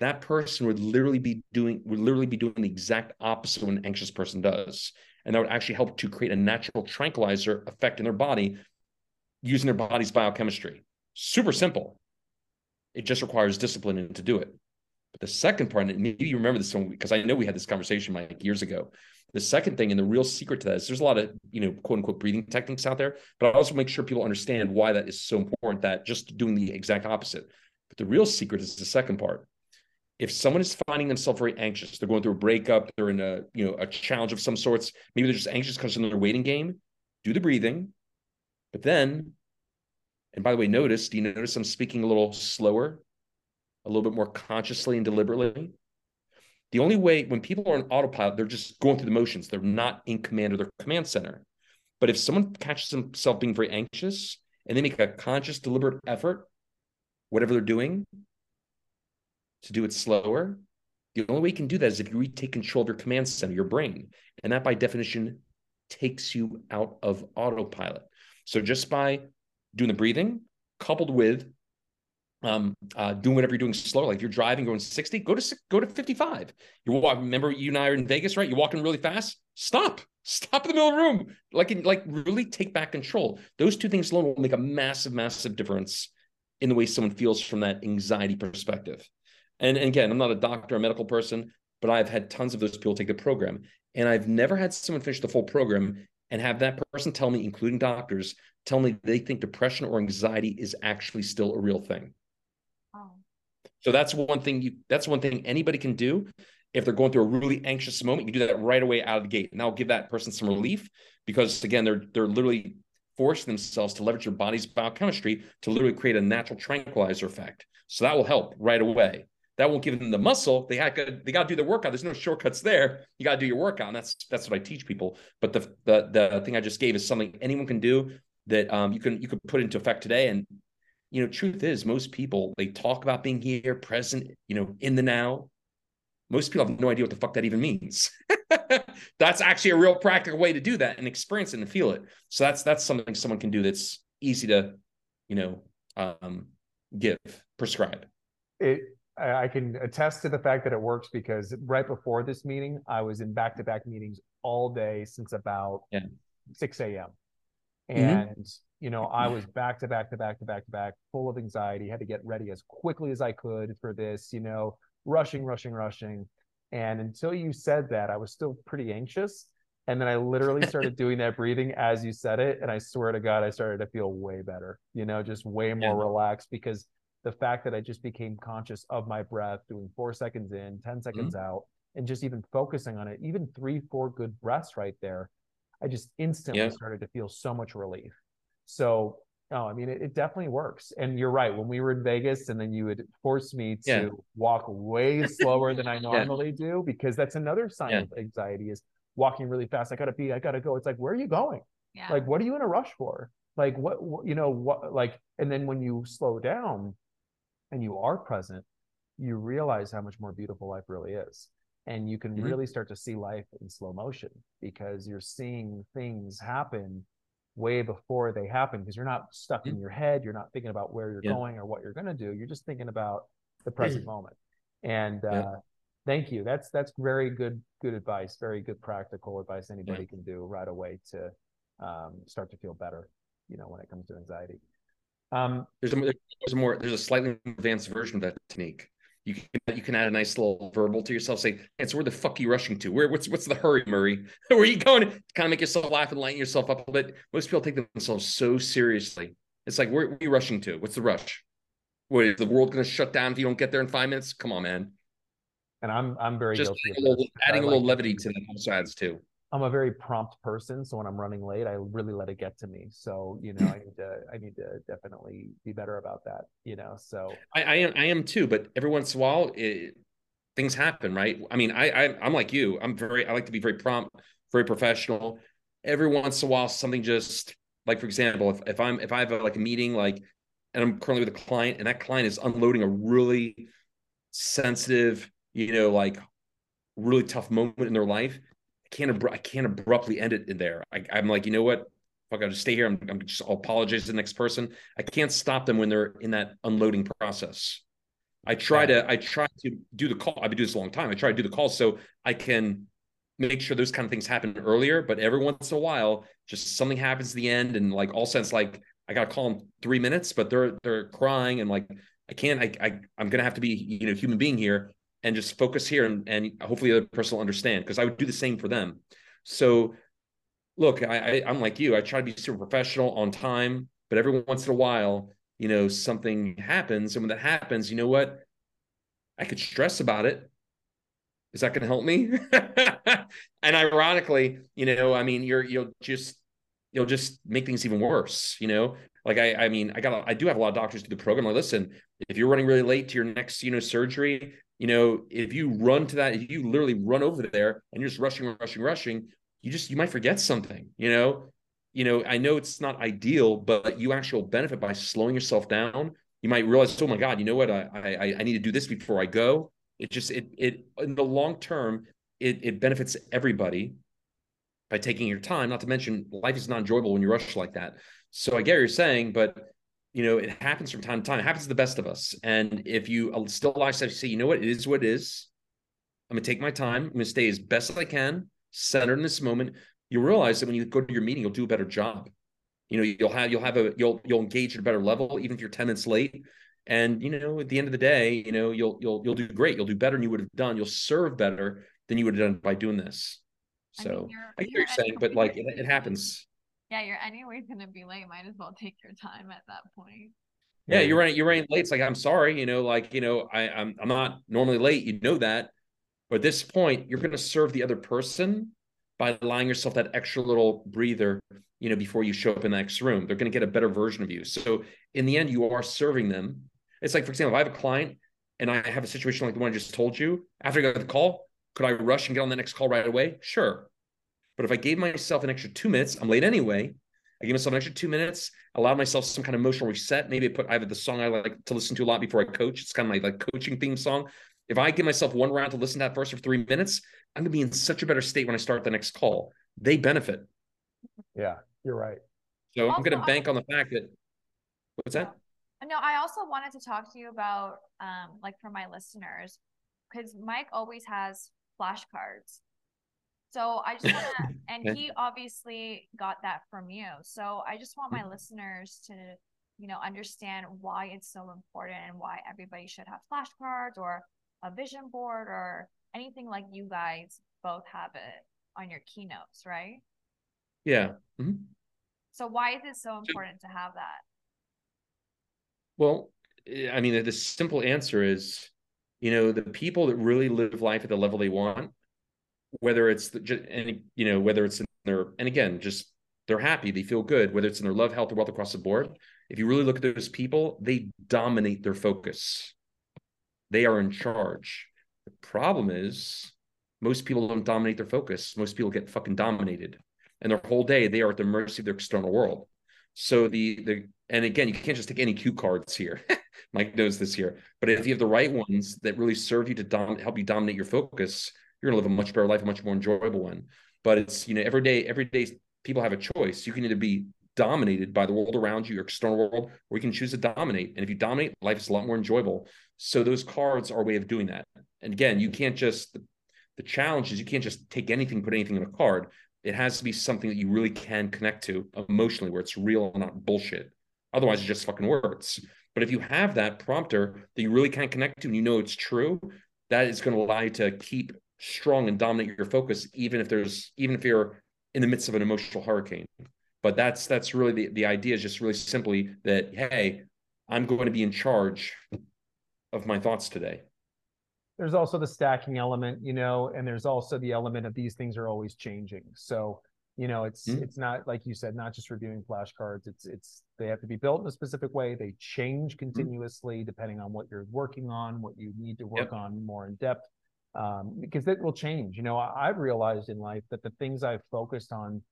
that person would literally be doing would literally be doing the exact opposite of what an anxious person does and that would actually help to create a natural tranquilizer effect in their body using their body's biochemistry. Super simple. It just requires discipline to do it. But the second part, and maybe you remember this one because I know we had this conversation like years ago. The second thing, and the real secret to that is there's a lot of, you know, quote unquote breathing techniques out there, but I also make sure people understand why that is so important that just doing the exact opposite. But the real secret is the second part if someone is finding themselves very anxious, they're going through a breakup, they're in a you know a challenge of some sorts, maybe they're just anxious because they're in their waiting game. Do the breathing, but then, and by the way, notice. Do you notice I'm speaking a little slower, a little bit more consciously and deliberately? The only way when people are on autopilot, they're just going through the motions. They're not in command of their command center. But if someone catches themselves being very anxious and they make a conscious, deliberate effort, whatever they're doing, to do it slower, the only way you can do that is if you retake control of your command center, your brain. And that by definition takes you out of autopilot. So just by doing the breathing, coupled with um, uh, doing whatever you're doing slower, like if you're driving going 60, go to go to 55. You remember you and I are in Vegas, right? You're walking really fast. Stop, stop in the middle of the room. Like, like really take back control. Those two things alone will make a massive, massive difference in the way someone feels from that anxiety perspective. And, and again, I'm not a doctor, a medical person, but I've had tons of those people take the program. And I've never had someone finish the full program and have that person tell me, including doctors, tell me they think depression or anxiety is actually still a real thing. Oh. So that's one thing you that's one thing anybody can do if they're going through a really anxious moment. You do that right away out of the gate. And that'll give that person some relief because again, they're they're literally forcing themselves to leverage their body's biochemistry to literally create a natural tranquilizer effect. So that will help right away that won't give them the muscle. They have to, they got to do the workout. There's no shortcuts there. You got to do your workout. And that's that's what I teach people. But the the the thing I just gave is something anyone can do that um, you can you can put into effect today. And you know, truth is, most people they talk about being here, present, you know, in the now. Most people have no idea what the fuck that even means. that's actually a real practical way to do that and experience it and feel it. So that's that's something someone can do that's easy to, you know, um, give prescribe. It I can attest to the fact that it works because right before this meeting, I was in back to back meetings all day since about yeah. 6 a.m. Mm-hmm. And, mm-hmm. you know, I was back to back to back to back to back, full of anxiety, had to get ready as quickly as I could for this, you know, rushing, rushing, rushing. And until you said that, I was still pretty anxious. And then I literally started doing that breathing as you said it. And I swear to God, I started to feel way better, you know, just way more yeah. relaxed because the fact that I just became conscious of my breath, doing four seconds in, 10 seconds mm-hmm. out, and just even focusing on it, even three, four good breaths right there, I just instantly yeah. started to feel so much relief. So, no, I mean, it, it, definitely works. And you're right. When we were in Vegas, and then you would force me to yeah. walk way slower than I normally yeah. do, because that's another sign of anxiety is walking really fast. I gotta be, I gotta go. It's like, where are you going? Yeah. Like, what are you in a rush for? Like, what, what you know, what, like, and then when you slow down and you are present, you realize how much more beautiful life really is and you can mm-hmm. really start to see life in slow motion because you're seeing things happen way before they happen because you're not stuck mm-hmm. in your head you're not thinking about where you're yeah. going or what you're going to do you're just thinking about the present moment and yeah. uh, thank you that's that's very good good advice very good practical advice anybody yeah. can do right away to um, start to feel better you know when it comes to anxiety um, there's a there's a more there's a slightly advanced version of that technique you can you can add a nice little verbal to yourself. Say, hey, so where the fuck are you rushing to? Where what's what's the hurry, Murray? where are you going? To kind of make yourself laugh and lighten yourself up a bit. Most people take themselves so seriously. It's like, where, where are you rushing to? What's the rush? What is the world going to shut down if you don't get there in five minutes? Come on, man. And I'm I'm very just adding a little, adding a little levity to that also adds too. I'm a very prompt person, so when I'm running late, I really let it get to me. So you know, I need to I need to definitely be better about that. You know, so I I am, I am too, but every once in a while, it, things happen, right? I mean, I, I I'm like you. I'm very I like to be very prompt, very professional. Every once in a while, something just like for example, if if I'm if I have a, like a meeting like, and I'm currently with a client, and that client is unloading a really sensitive, you know, like really tough moment in their life can't I can't abruptly end it in there. I, am like, you know what? Fuck, I'll just stay here. I'm, I'm just I'll apologize to the next person. I can't stop them when they're in that unloading process. I try to I try to do the call. I've been doing this a long time. I try to do the call so I can make sure those kind of things happen earlier. But every once in a while, just something happens at the end, and like all sense, like I got to call them three minutes, but they're they're crying and like I can't. I, I I'm gonna have to be you know human being here and just focus here and, and hopefully the other person will understand because I would do the same for them. So look, I, I am like you. I try to be super professional on time, but every once in a while, you know, something happens. And when that happens, you know what? I could stress about it. Is that going to help me? and ironically, you know, I mean, you're you'll just you'll just make things even worse. You know, like I I mean, I got I do have a lot of doctors do the program. Like, listen, if you're running really late to your next you know surgery, you know, if you run to that, if you literally run over there and you're just rushing, rushing, rushing, you just you might forget something, you know. You know, I know it's not ideal, but you actually benefit by slowing yourself down. You might realize, oh my God, you know what? I I, I need to do this before I go. It just it it in the long term, it it benefits everybody by taking your time. Not to mention, life is not enjoyable when you rush like that. So I get what you're saying, but you know, it happens from time to time. It happens to the best of us. And if you uh, still to say, you know what, it is what it is. I'm gonna take my time. I'm gonna stay as best as I can, centered in this moment. You'll realize that when you go to your meeting, you'll do a better job. You know, you'll have you'll have a you'll you'll engage at a better level, even if you're 10 minutes late. And you know, at the end of the day, you know, you'll you'll you'll do great. You'll do better than you would have done. You'll serve better than you would have done by doing this. So I, mean, I get what you're saying, but like it, it happens yeah, you're anyways gonna be late. Might as well take your time at that point. Yeah, you're running. You're running late. It's like I'm sorry. You know, like you know, I, I'm I'm not normally late. You know that, but at this point, you're going to serve the other person by allowing yourself that extra little breather. You know, before you show up in the next room, they're going to get a better version of you. So in the end, you are serving them. It's like, for example, if I have a client and I have a situation like the one I just told you. After I got the call, could I rush and get on the next call right away? Sure. But if I gave myself an extra two minutes, I'm late anyway. I give myself an extra two minutes, allow myself some kind of emotional reset. Maybe I put I have the song I like to listen to a lot before I coach. It's kind of my like coaching theme song. If I give myself one round to listen to that first for three minutes, I'm gonna be in such a better state when I start the next call. They benefit. Yeah, you're right. So also, I'm gonna bank on the fact that what's that? No, I also wanted to talk to you about um like for my listeners, because Mike always has flashcards So I just want to, and he obviously got that from you. So I just want my mm-hmm. listeners to, you know, understand why it's so important and why everybody should have flashcards or a vision board or anything like you guys both have it on your keynotes, right? Yeah. Mm-hmm. So why is it so important to have that? Well, I mean, the simple answer is, you know, the people that really live life at the level they want, whether it's the, any, you know, whether it's in their, and again, just they're happy, they feel good, whether it's in their love, health, or wealth across the board. If you really look at those people, they dominate their focus. They are in charge. The problem is most people don't dominate their focus. Most people get fucking dominated. And their whole day, they are at the mercy of their external world. So the the and again, you can't just take any cue cards here. Mike knows this here. But if you have the right ones that really serve you to dom- help you dominate your focus, you're gonna live a much better life, a much more enjoyable one. But it's you know every day, every day people have a choice. You can either be dominated by the world around you, your external world, or you can choose to dominate. And if you dominate, life is a lot more enjoyable. So those cards are a way of doing that. And again, you can't just the, challenge is you can't just take anything, put anything in a card. It has to be something that you really can connect to emotionally, where it's real, and not bullshit. Otherwise, it's just fucking words. But if you have that prompter that you really can connect to and you know it's true, that is going to allow you to keep strong and dominate your focus, even if there's even if you're in the midst of an emotional hurricane. But that's that's really the, the idea is just really simply that, hey, I'm going to be in charge of my thoughts today. There's also the stacking element, you know, and there's also the element of these things are always changing. So you know it's mm-hmm. it's not like you said not just reviewing flashcards it's it's they have to be built in a specific way they change mm-hmm. continuously mm-hmm. depending on what you're working on what you need to work yep. on more in depth um, because it will change you know I, have realized in life that the things i've focused on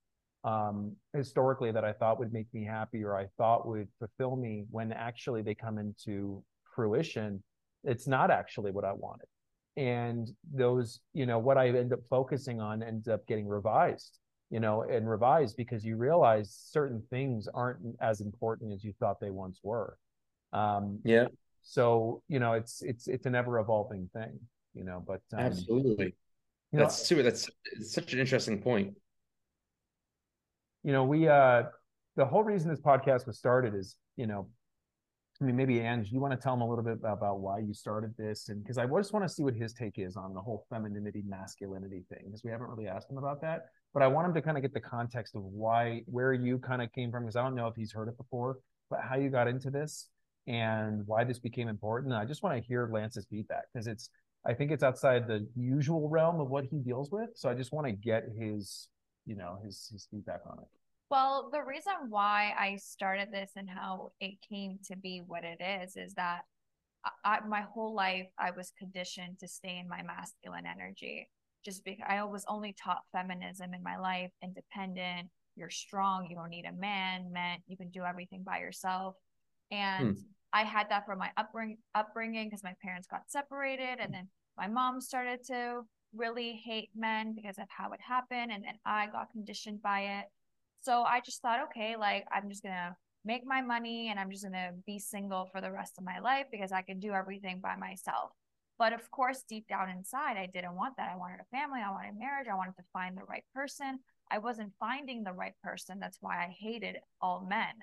um, historically that i thought would make me happy or i thought would fulfill me when actually they come into fruition it's not actually what i wanted and those you know what i end up focusing on ends up getting revised you know, and revised because you realize certain things aren't as important as you thought they once were. Um, yeah. So you know, it's it's it's an ever evolving thing, you know. But um, absolutely, you that's know, super. That's such an interesting point. You know, we uh, the whole reason this podcast was started is, you know, I mean, maybe Ange, you want to tell him a little bit about why you started this, and because I just want to see what his take is on the whole femininity, masculinity thing, because we haven't really asked him about that but I want him to kind of get the context of why, where you kind of came from, because I don't know if he's heard it before, but how you got into this and why this became important. I just want to hear Lance's feedback because it's, I think it's outside the usual realm of what he deals with. So I just want to get his, you know, his his feedback on it. Well, the reason why I started this and how it came to be what it is is that I, my whole life I was conditioned to stay in my masculine energy just because I was only taught feminism in my life, independent, you're strong, you don't need a man, man, you can do everything by yourself. And hmm. I had that from my upbring upbringing because my parents got separated and then my mom started to really hate men because of how it happened and then I got conditioned by it. So I just thought, okay, like I'm just gonna make my money and I'm just gonna be single for the rest of my life because I can do everything by myself. But of course, deep down inside, I didn't want that. I wanted a family, I wanted marriage, I wanted to find the right person. I wasn't finding the right person. That's why I hated all men.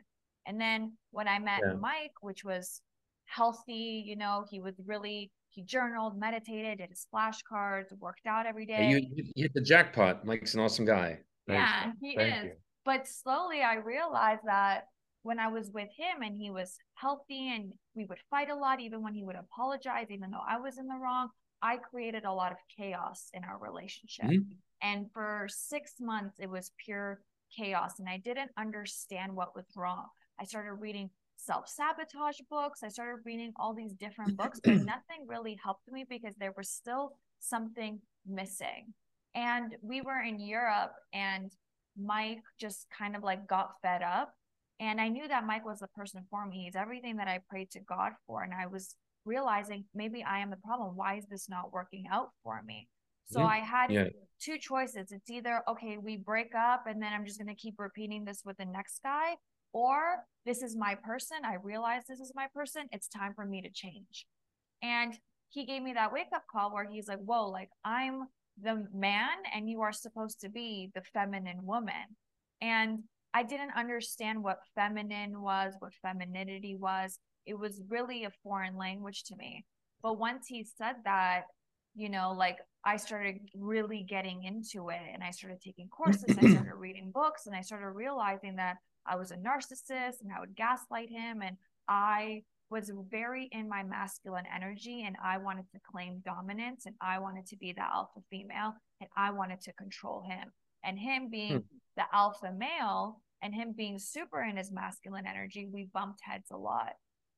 And then when I met yeah. Mike, which was healthy, you know, he was really he journaled, meditated, did his flashcards, worked out every day. You, you hit the jackpot. Mike's an awesome guy. yeah, he Thank is. You. But slowly I realized that when I was with him and he was healthy and we would fight a lot, even when he would apologize, even though I was in the wrong, I created a lot of chaos in our relationship. Mm-hmm. And for six months, it was pure chaos. And I didn't understand what was wrong. I started reading self sabotage books. I started reading all these different books, but nothing really helped me because there was still something missing. And we were in Europe, and Mike just kind of like got fed up and I knew that Mike was the person for me. He's everything that I prayed to God for. And I was realizing maybe I am the problem. Why is this not working out for me? So yeah. I had yeah. two choices. It's either, okay, we break up and then I'm just going to keep repeating this with the next guy, or this is my person. I realize this is my person. It's time for me to change. And he gave me that wake up call where he's like, whoa, like I'm the man and you are supposed to be the feminine woman. And I didn't understand what feminine was, what femininity was. It was really a foreign language to me. But once he said that, you know, like I started really getting into it and I started taking courses, I started reading books, and I started realizing that I was a narcissist and I would gaslight him. And I was very in my masculine energy and I wanted to claim dominance and I wanted to be the alpha female and I wanted to control him. And him being hmm. the alpha male and him being super in his masculine energy, we bumped heads a lot.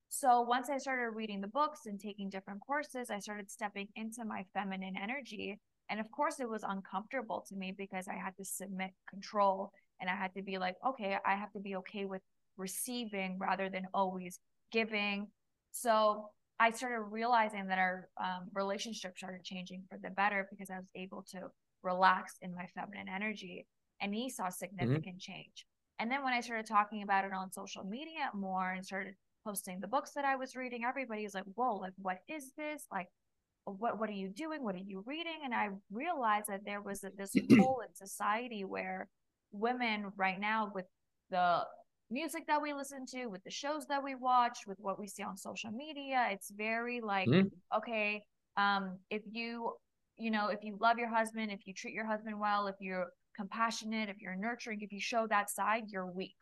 So once I started reading the books and taking different courses, I started stepping into my feminine energy. And of course, it was uncomfortable to me because I had to submit control and I had to be like, okay, I have to be okay with receiving rather than always giving. So I started realizing that our um, relationship started changing for the better because I was able to relax in my feminine energy. And he saw mm-hmm. significant mm-hmm. change. And then when I started talking about it on social media more and started posting the books that I was reading, everybody was like, whoa, like, what is this? Like, what, what are you doing? What are you reading? And I realized that there was a, this hole in society where women right now with the music that we listen to, with the shows that we watch, with what we see on social media, it's very like, mm. okay, um, if you, you know, if you love your husband, if you treat your husband well, if you're compassionate, if you're nurturing, if you show that side, you're weak.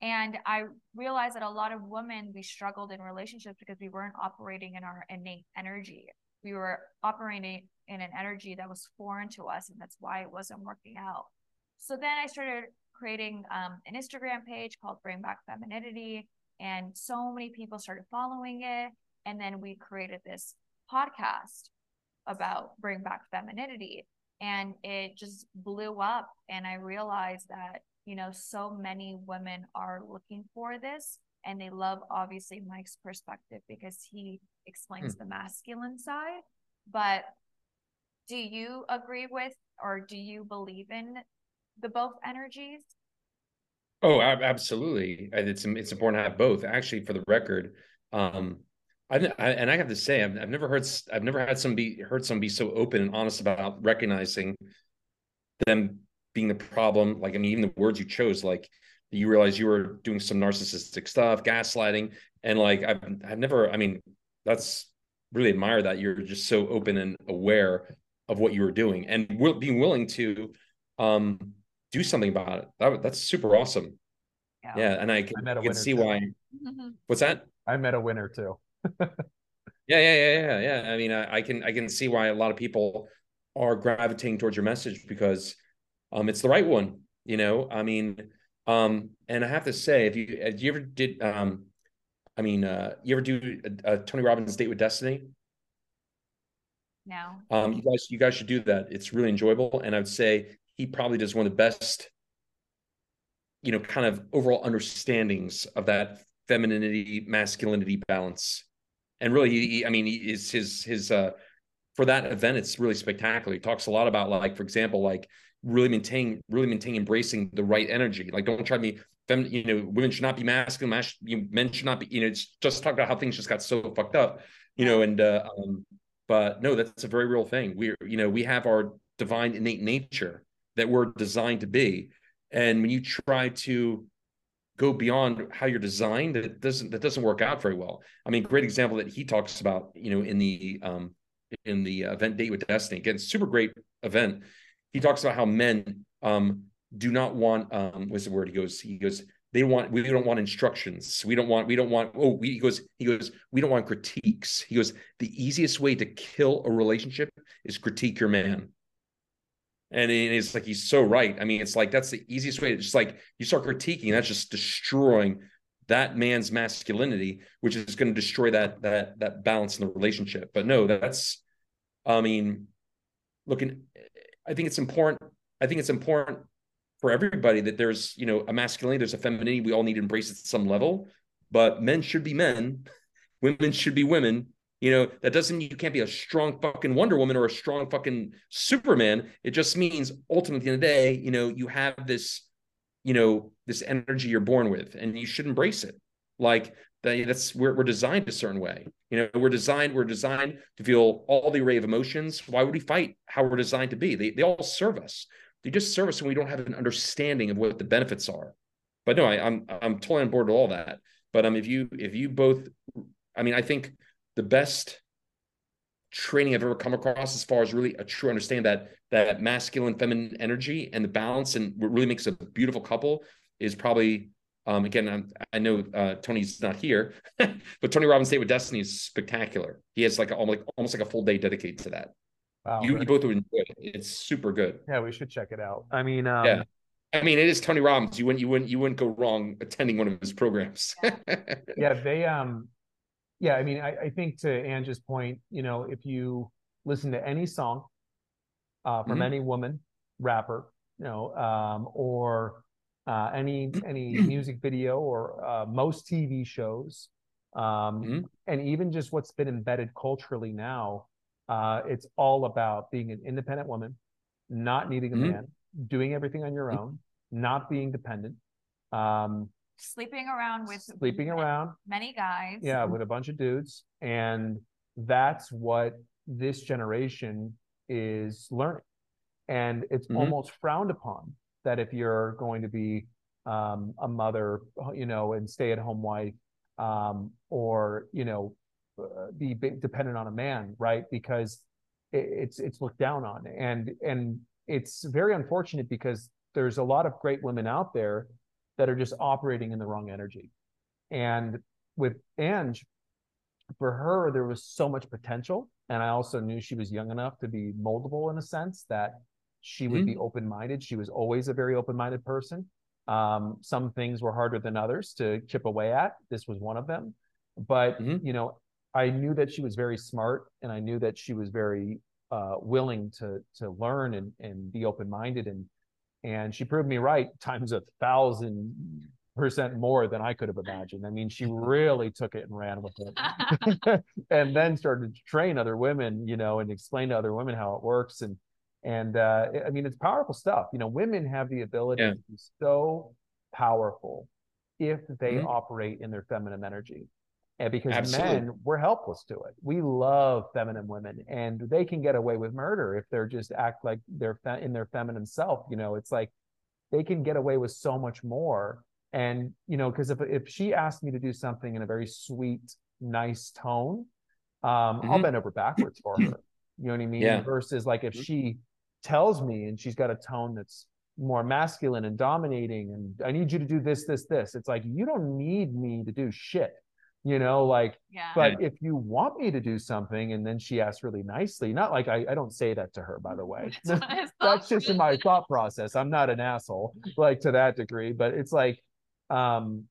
And I realized that a lot of women, we struggled in relationships because we weren't operating in our innate energy. We were operating in an energy that was foreign to us, and that's why it wasn't working out. So then I started creating um, an Instagram page called Bring Back Femininity, and so many people started following it. And then we created this podcast about Bring Back Femininity, and it just blew up. And I realized that you know, so many women are looking for this and they love obviously Mike's perspective because he explains mm. the masculine side. But do you agree with or do you believe in the both energies? Oh, absolutely. It's it's important to have both. Actually, for the record, um, I, I, and I have to say, I've, I've never heard I've never had some be heard some be so open and honest about recognizing them being the problem like i mean even the words you chose like you realize you were doing some narcissistic stuff gaslighting and like i've i've never i mean that's really admire that you're just so open and aware of what you were doing and being willing to um do something about it that, that's super awesome yeah, yeah and i can, I can see too. why mm-hmm. what's that i met a winner too yeah yeah yeah yeah yeah i mean I, I can i can see why a lot of people are gravitating towards your message because um, it's the right one. You know, I mean, um, and I have to say, if you if you ever did, um, I mean, uh, you ever do a, a Tony Robbins date with Destiny? No. Um, you guys, you guys should do that. It's really enjoyable, and I would say he probably does one of the best, you know, kind of overall understandings of that femininity masculinity balance. And really, he, I mean, he, is his his uh for that event, it's really spectacular. He talks a lot about like, for example, like really maintain really maintain embracing the right energy like don't try to be fem- you know women should not be masculine mas- men should not be you know it's just talk about how things just got so fucked up you know and uh um, but no that's a very real thing We're you know we have our divine innate nature that we're designed to be. And when you try to go beyond how you're designed that doesn't that doesn't work out very well. I mean great example that he talks about you know in the um in the event date with destiny. Again super great event. He talks about how men um, do not want um, what's the word he goes he goes they want we don't want instructions. We don't want we don't want oh we, he goes he goes we don't want critiques. He goes the easiest way to kill a relationship is critique your man and it's like he's so right i mean it's like that's the easiest way to just like you start critiquing that's just destroying that man's masculinity which is going to destroy that that that balance in the relationship but no that's i mean looking eh, I think it's important. I think it's important for everybody that there's, you know, a masculinity, there's a femininity. We all need to embrace it at some level, but men should be men, women should be women. You know, that doesn't mean you can't be a strong fucking Wonder Woman or a strong fucking Superman. It just means ultimately, in the, the day, you know, you have this, you know, this energy you're born with, and you should embrace it. Like that that's we're, we're designed a certain way. You know we're designed we're designed to feel all the array of emotions. Why would we fight how we're designed to be? They, they all serve us. They just serve us when we don't have an understanding of what the benefits are. But no I, I'm, I'm totally on board with all that. But um if you if you both i mean i think the best training I've ever come across as far as really a true understanding that that masculine feminine energy and the balance and what really makes a beautiful couple is probably um, again, I'm, i know uh, Tony's not here, but Tony Robbins' Date with Destiny is spectacular. He has like a, almost, almost like a full day dedicated to that. Wow, you, you both would enjoy it. It's super good. Yeah, we should check it out. I mean, um, yeah, I mean, it is Tony Robbins. You wouldn't, you wouldn't, you wouldn't go wrong attending one of his programs. yeah, they, um, yeah, I mean, I, I think to Angie's point, you know, if you listen to any song uh, from mm-hmm. any woman rapper, you know, um, or uh, any any music video or uh, most TV shows, um, mm-hmm. and even just what's been embedded culturally now. Uh, it's all about being an independent woman, not needing a mm-hmm. man, doing everything on your mm-hmm. own, not being dependent. Um, sleeping around with sleeping around many guys. Yeah, with a bunch of dudes, and that's what this generation is learning, and it's mm-hmm. almost frowned upon that if you're going to be um, a mother, you know, and stay at home wife, um, or you know, uh, be dependent on a man, right? Because it's it's looked down on, and and it's very unfortunate because there's a lot of great women out there that are just operating in the wrong energy, and with Ange, for her there was so much potential, and I also knew she was young enough to be moldable in a sense that she would mm-hmm. be open minded. She was always a very open minded person. Um, some things were harder than others to chip away at. This was one of them. But, mm-hmm. you know, I knew that she was very smart and I knew that she was very uh, willing to to learn and, and be open minded and and she proved me right times a thousand percent more than I could have imagined. I mean, she really took it and ran with it, and then started to train other women, you know, and explain to other women how it works. And and uh, I mean, it's powerful stuff. You know, women have the ability yeah. to be so powerful if they mm-hmm. operate in their feminine energy. And because Absolutely. men, we're helpless to it. We love feminine women, and they can get away with murder if they're just act like they're fe- in their feminine self. You know, it's like they can get away with so much more. And you know, because if if she asked me to do something in a very sweet, nice tone, um, mm-hmm. I'll bend over backwards for her. You know what I mean? Yeah. Versus like if mm-hmm. she tells me and she's got a tone that's more masculine and dominating and I need you to do this, this, this. It's like you don't need me to do shit. You know, like, yeah. but if you want me to do something, and then she asks really nicely, not like I, I don't say that to her, by the way. That's just in my thought process. I'm not an asshole, like to that degree, but it's like, um,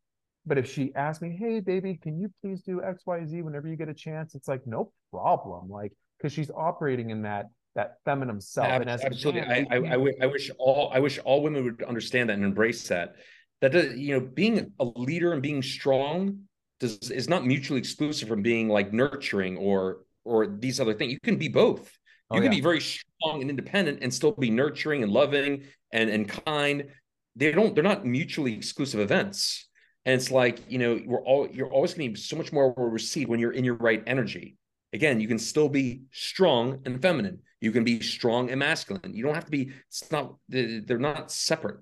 but if she asks me, hey, baby, can you please do X, Y, Z whenever you get a chance? It's like, no problem. Like, because she's operating in that that feminine self. and as absolutely, man, I, I, I, I, wish all I wish all women would understand that and embrace that. That you know, being a leader and being strong does is not mutually exclusive from being like nurturing or or these other things. You can be both. Oh, you can yeah. be very strong and independent and still be nurturing and loving and and kind. They don't. They're not mutually exclusive events. And it's like you know, we're all you're always going to be so much more received when you're in your right energy. Again, you can still be strong and feminine. You can be strong and masculine. You don't have to be. It's not. They're not separate.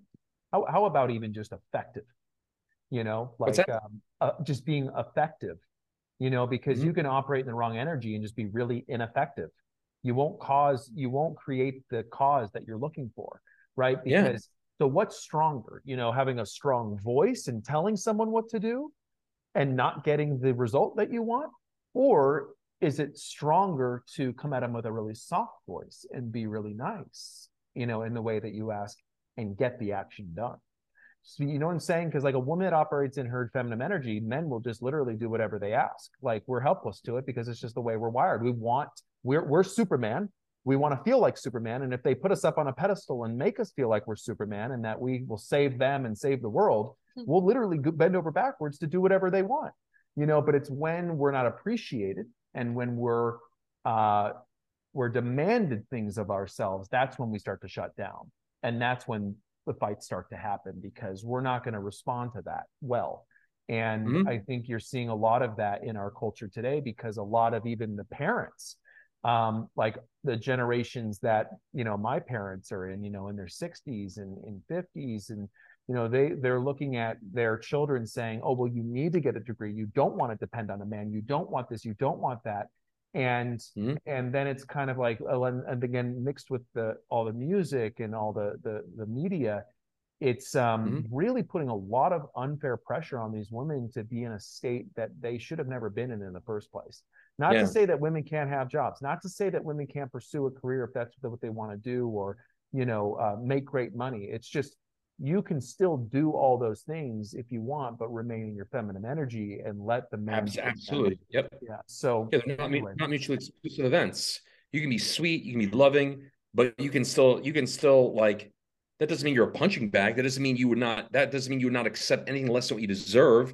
How how about even just effective? You know, like um, uh, just being effective. You know, because mm-hmm. you can operate in the wrong energy and just be really ineffective. You won't cause. You won't create the cause that you're looking for, right? Because yeah. so what's stronger? You know, having a strong voice and telling someone what to do, and not getting the result that you want, or is it stronger to come at them with a really soft voice and be really nice, you know, in the way that you ask and get the action done? So, you know what I'm saying? Because like a woman that operates in her feminine energy, men will just literally do whatever they ask. Like we're helpless to it because it's just the way we're wired. We want we're we're Superman. We want to feel like Superman, and if they put us up on a pedestal and make us feel like we're Superman and that we will save them and save the world, hmm. we'll literally bend over backwards to do whatever they want. You know, but it's when we're not appreciated and when we're uh, we're demanded things of ourselves, that's when we start to shut down, and that's when the fights start to happen because we're not going to respond to that well. And mm-hmm. I think you're seeing a lot of that in our culture today because a lot of even the parents, um, like the generations that, you know, my parents are in, you know, in their 60s and in 50s and you know they they're looking at their children saying oh well you need to get a degree you don't want to depend on a man you don't want this you don't want that and mm-hmm. and then it's kind of like and, and, again mixed with the all the music and all the the, the media it's um, mm-hmm. really putting a lot of unfair pressure on these women to be in a state that they should have never been in in the first place not yeah. to say that women can't have jobs not to say that women can't pursue a career if that's what they want to do or you know uh, make great money it's just you can still do all those things if you want, but remain in your feminine energy and let the man. Absolutely. Yep. Yeah. So yeah, they're not, anyway. not mutually exclusive events. You can be sweet, you can be loving, but you can still, you can still like, that doesn't mean you're a punching bag. That doesn't mean you would not, that doesn't mean you would not accept anything less than what you deserve.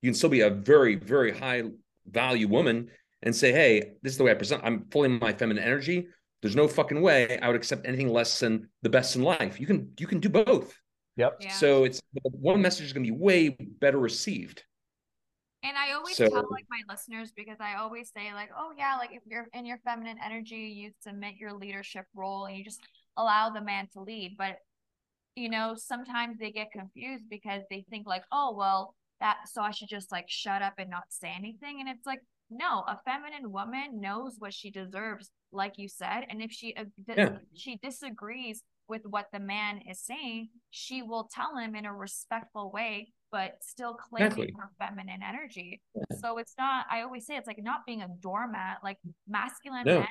You can still be a very, very high value woman and say, hey, this is the way I present. I'm fully in my feminine energy. There's no fucking way I would accept anything less than the best in life. You can, you can do both. Yep. Yeah. So it's one message is going to be way better received. And I always so, tell like my listeners because I always say like, oh yeah, like if you're in your feminine energy, you submit your leadership role and you just allow the man to lead. But you know, sometimes they get confused because they think like, oh well, that so I should just like shut up and not say anything. And it's like, no, a feminine woman knows what she deserves, like you said. And if she uh, yeah. she disagrees with what the man is saying, she will tell him in a respectful way, but still claiming exactly. her feminine energy. Yeah. So it's not, I always say it's like not being a doormat, like masculine no. men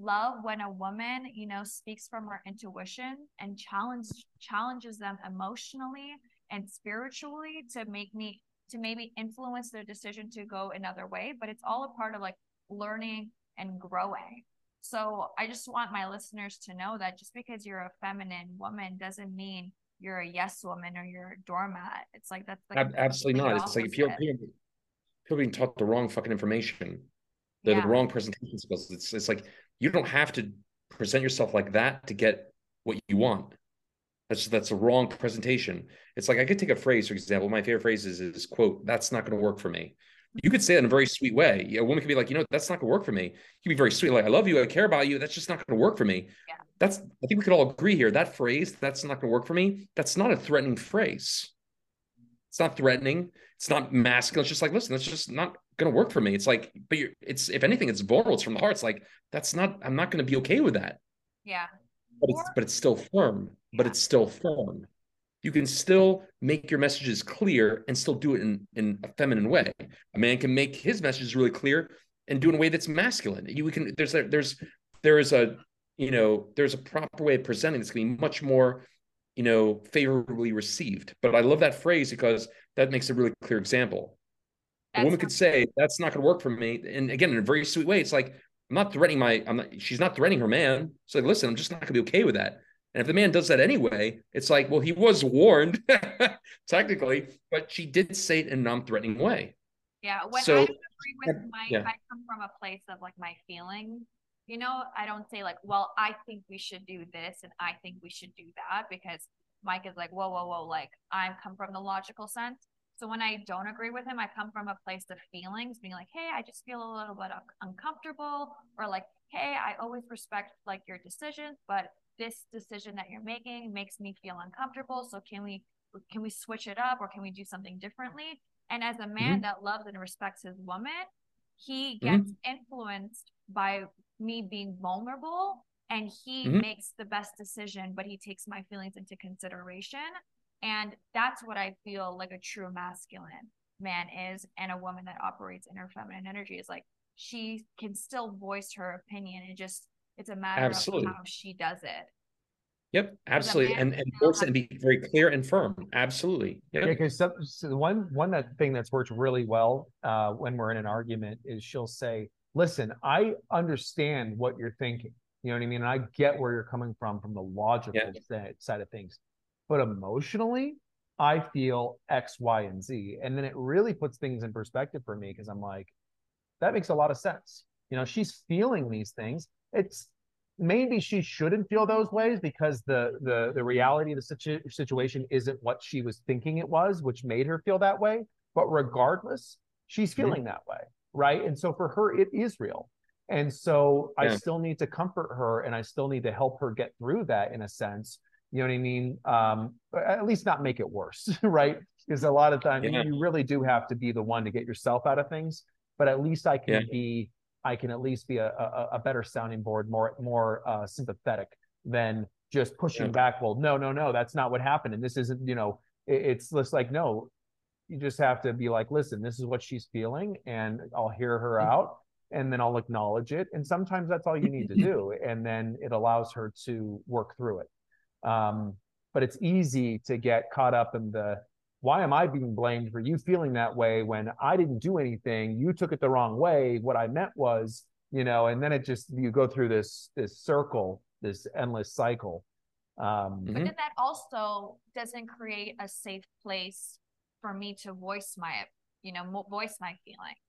love when a woman, you know, speaks from her intuition and challenge challenges them emotionally and spiritually to make me to maybe influence their decision to go another way. But it's all a part of like learning and growing. So I just want my listeners to know that just because you're a feminine woman doesn't mean you're a yes woman or you're a doormat. It's like that's like absolutely not. It's like if you're people being taught the wrong fucking information, the, yeah. the wrong presentation skills. It's it's like you don't have to present yourself like that to get what you want. That's that's a wrong presentation. It's like I could take a phrase, for example. My favorite phrase is, is quote, that's not going to work for me you could say it in a very sweet way. A woman could be like, you know, that's not gonna work for me. You can be very sweet, like, I love you, I care about you. That's just not gonna work for me. Yeah. That's I think we could all agree here. That phrase, that's not gonna work for me. That's not a threatening phrase. It's not threatening. It's not masculine. It's just like, listen, that's just not gonna work for me. It's like, but you're it's if anything, it's vulnerable. It's from the heart. It's like, that's not, I'm not gonna be okay with that. Yeah. But it's but it's still firm. Yeah. But it's still firm you can still make your messages clear and still do it in, in a feminine way. A man can make his messages really clear and do it in a way that's masculine. You can there's a, there's there is a you know there's a proper way of presenting that's going to be much more you know favorably received. But I love that phrase because that makes a really clear example. That's a woman could say that's not going to work for me, and again in a very sweet way. It's like I'm not threatening my I'm not she's not threatening her man. So like, listen, I'm just not going to be okay with that. And if the man does that anyway, it's like, well, he was warned technically, but she did say it in a non-threatening way. Yeah. When so, I agree with Mike, yeah. I come from a place of like my feelings. You know, I don't say like, well, I think we should do this and I think we should do that because Mike is like, whoa, whoa, whoa, like I come from the logical sense. So when I don't agree with him, I come from a place of feelings, being like, hey, I just feel a little bit uncomfortable, or like, hey, I always respect like your decisions, but this decision that you're making makes me feel uncomfortable so can we can we switch it up or can we do something differently and as a man mm-hmm. that loves and respects his woman he mm-hmm. gets mm-hmm. influenced by me being vulnerable and he mm-hmm. makes the best decision but he takes my feelings into consideration and that's what i feel like a true masculine man is and a woman that operates in her feminine energy is like she can still voice her opinion and just it's a matter absolutely. of how she does it. Yep, absolutely, and and force and be very clear and firm. Absolutely. Yep. Yeah, because so, so one one that thing that's worked really well uh, when we're in an argument is she'll say, "Listen, I understand what you're thinking. You know what I mean? And I get where you're coming from from the logical yeah. side of things, but emotionally, I feel X, Y, and Z, and then it really puts things in perspective for me because I'm like, that makes a lot of sense. You know, she's feeling these things it's maybe she shouldn't feel those ways because the the the reality of the situ- situation isn't what she was thinking it was which made her feel that way but regardless, she's mm-hmm. feeling that way, right? And so for her, it is real. And so yeah. I still need to comfort her and I still need to help her get through that in a sense. You know what I mean? Um, at least not make it worse, right? Because a lot of times yeah. you really do have to be the one to get yourself out of things. But at least I can yeah. be, I can at least be a, a, a better sounding board, more more uh, sympathetic than just pushing back. Well, no, no, no, that's not what happened, and this isn't. You know, it, it's just like no, you just have to be like, listen, this is what she's feeling, and I'll hear her mm-hmm. out and then I'll acknowledge it. And sometimes that's all you need to do. And then it allows her to work through it. Um, but it's easy to get caught up in the why am I being blamed for you feeling that way when I didn't do anything? You took it the wrong way. What I meant was, you know, and then it just you go through this this circle, this endless cycle. Um, but then that also doesn't create a safe place for me to voice my, you know, voice my feelings.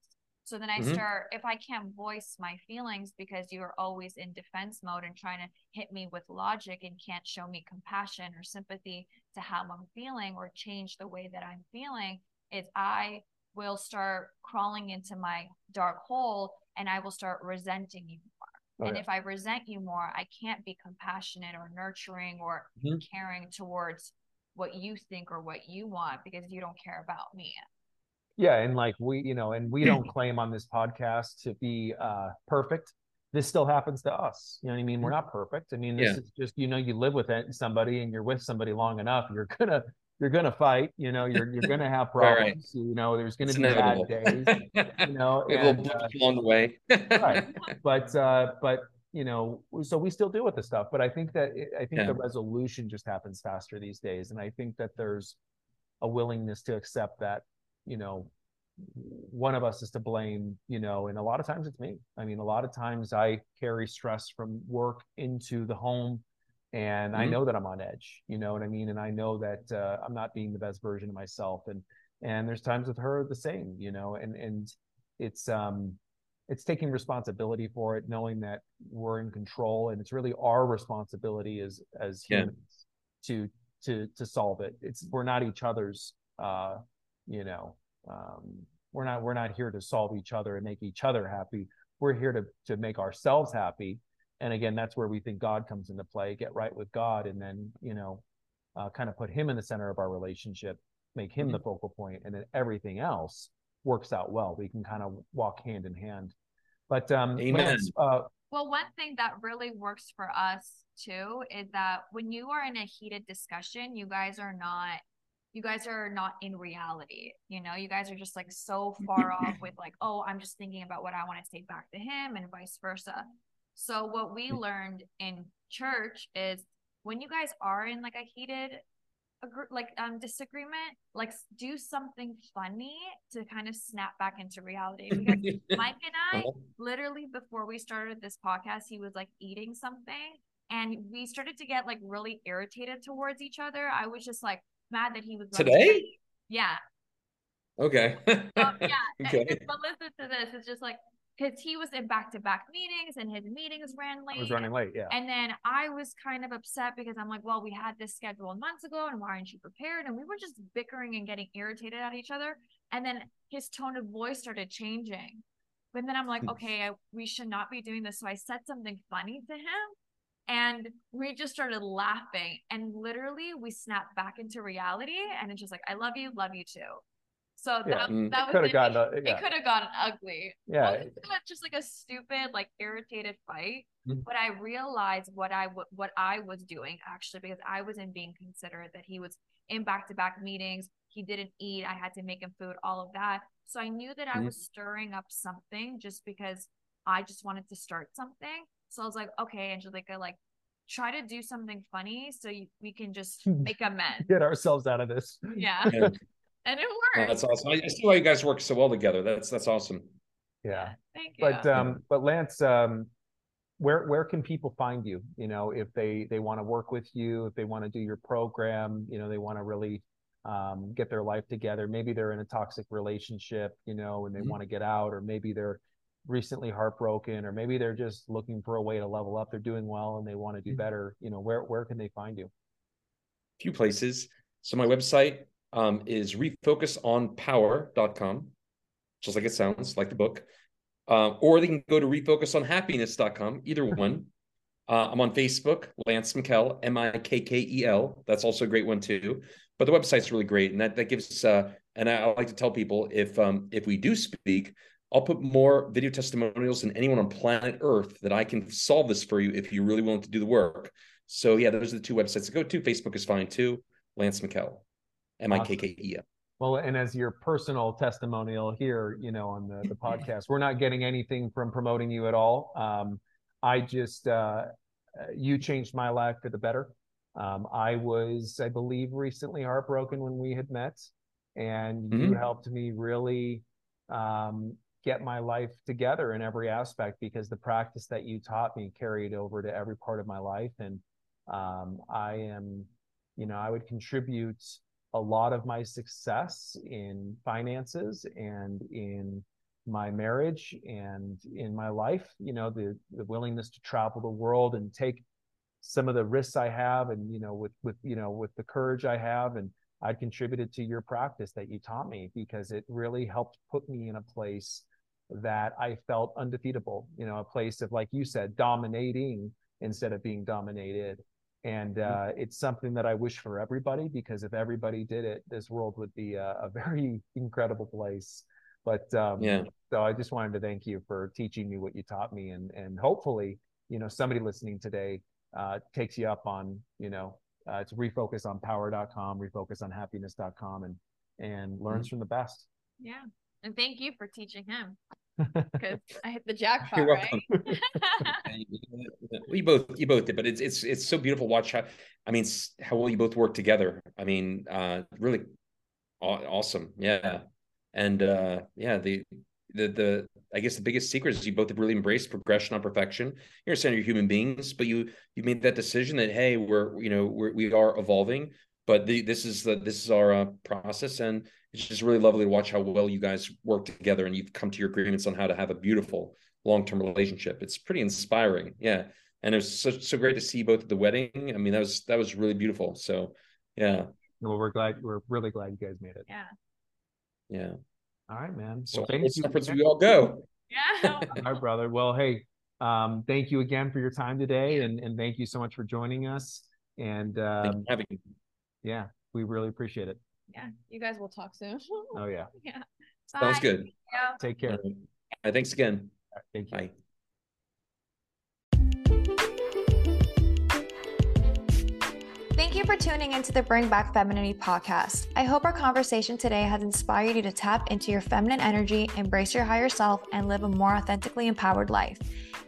So then I mm-hmm. start, if I can't voice my feelings because you're always in defense mode and trying to hit me with logic and can't show me compassion or sympathy to how I'm feeling or change the way that I'm feeling, is I will start crawling into my dark hole and I will start resenting you more. Oh, and yeah. if I resent you more, I can't be compassionate or nurturing or mm-hmm. caring towards what you think or what you want because you don't care about me yeah and like we you know and we don't claim on this podcast to be uh perfect this still happens to us you know what i mean we're not perfect i mean this yeah. is just you know you live with it somebody and you're with somebody long enough you're gonna you're gonna fight you know you're you're gonna have problems right. you know there's gonna it's be inevitable. bad days you know it and, uh, along the way right but uh but you know so we still deal with the stuff but i think that i think yeah. the resolution just happens faster these days and i think that there's a willingness to accept that you know one of us is to blame you know and a lot of times it's me i mean a lot of times i carry stress from work into the home and mm-hmm. i know that i'm on edge you know what i mean and i know that uh, i'm not being the best version of myself and and there's times with her the same you know and and it's um it's taking responsibility for it knowing that we're in control and it's really our responsibility as as humans yeah. to to to solve it it's we're not each other's uh you know um, we're not we're not here to solve each other and make each other happy we're here to to make ourselves happy and again that's where we think god comes into play get right with god and then you know uh, kind of put him in the center of our relationship make him mm-hmm. the focal point and then everything else works out well we can kind of walk hand in hand but um Amen. Uh, well one thing that really works for us too is that when you are in a heated discussion you guys are not you guys are not in reality you know you guys are just like so far off with like oh i'm just thinking about what i want to say back to him and vice versa so what we mm. learned in church is when you guys are in like a heated like um disagreement like do something funny to kind of snap back into reality because mike and i uh-huh. literally before we started this podcast he was like eating something and we started to get like really irritated towards each other i was just like mad that he was today. Yeah. Okay. um, yeah. okay. but listen to this. It's just like because he was in back-to-back meetings and his meetings ran late. I was running late, yeah. And then I was kind of upset because I'm like, well, we had this scheduled months ago, and why aren't you prepared? And we were just bickering and getting irritated at each other. And then his tone of voice started changing. But then I'm like, hmm. okay, I, we should not be doing this. So I said something funny to him, and we just started laughing and literally we snapped back into reality and it's just like i love you love you too so yeah. that, mm. that was could have gotten uh, yeah. it could have gotten ugly yeah it just like a stupid like irritated fight mm-hmm. but i realized what i what i was doing actually because i wasn't being considerate that he was in back-to-back meetings he didn't eat i had to make him food all of that so i knew that mm-hmm. i was stirring up something just because i just wanted to start something so I was like, okay, Angelika, like try to do something funny so you, we can just make amends. Get ourselves out of this. Yeah. yeah. and it worked. Oh, that's awesome. I see why you guys work so well together. That's that's awesome. Yeah. Thank you. But um, but Lance, um, where where can people find you? You know, if they they want to work with you, if they want to do your program, you know, they want to really um, get their life together. Maybe they're in a toxic relationship, you know, and they mm-hmm. want to get out, or maybe they're recently heartbroken or maybe they're just looking for a way to level up they're doing well and they want to do mm-hmm. better you know where where can they find you a few places so my website um, is refocusonpower.com, just like it sounds, like the book. Uh, or they can go to refocusonhappiness.com, either one. Uh, I'm on Facebook, Lance Mikkel, M I K K E L. That's also a great one too. But the website's really great, and that that gives. Uh, and I, I like to tell people if um, if we do speak, I'll put more video testimonials than anyone on planet Earth that I can solve this for you if you're really willing to do the work. So yeah, those are the two websites to go to. Facebook is fine too. Lance Mikkel, M I K K E L. Well, and as your personal testimonial here, you know, on the, the podcast, we're not getting anything from promoting you at all. Um, I just, uh, you changed my life for the better. Um, I was, I believe, recently heartbroken when we had met, and mm-hmm. you helped me really um, get my life together in every aspect because the practice that you taught me carried over to every part of my life. And um, I am, you know, I would contribute a lot of my success in finances and in my marriage and in my life you know the the willingness to travel the world and take some of the risks i have and you know with with you know with the courage i have and i contributed to your practice that you taught me because it really helped put me in a place that i felt undefeatable you know a place of like you said dominating instead of being dominated and mm-hmm. uh, it's something that I wish for everybody because if everybody did it, this world would be a, a very incredible place. But um, yeah, so I just wanted to thank you for teaching me what you taught me, and and hopefully, you know, somebody listening today uh, takes you up on, you know, uh, to refocus on power.com, refocus on happiness.com, and and learns mm-hmm. from the best. Yeah, and thank you for teaching him because I hit the jackpot. You're welcome. Right? we both you both did, but it's it's it's so beautiful to watch how I mean how well you both work together. I mean, uh, really awesome. Yeah, and uh, yeah, the the the I guess the biggest secret is you both have really embraced progression on perfection. You understand you're human beings, but you you made that decision that hey, we're you know we're, we are evolving, but the, this is the this is our uh, process, and it's just really lovely to watch how well you guys work together and you've come to your agreements on how to have a beautiful long-term relationship. It's pretty inspiring. Yeah. And it was so, so great to see both at the wedding. I mean, that was, that was really beautiful. So yeah. Well, we're glad, we're really glad you guys made it. Yeah. Yeah. All right, man. So well, thank you. Conference we all go. Yeah. all right, brother. Well, Hey, um, thank you again for your time today. And, and thank you so much for joining us. And, um, having yeah, we really appreciate it. Yeah. You guys will talk soon. oh yeah. Yeah. Sounds good. Yeah. Take care. Right, thanks again. Right, thank you. Bye. Thank you for tuning into the Bring Back Femininity podcast. I hope our conversation today has inspired you to tap into your feminine energy, embrace your higher self, and live a more authentically empowered life.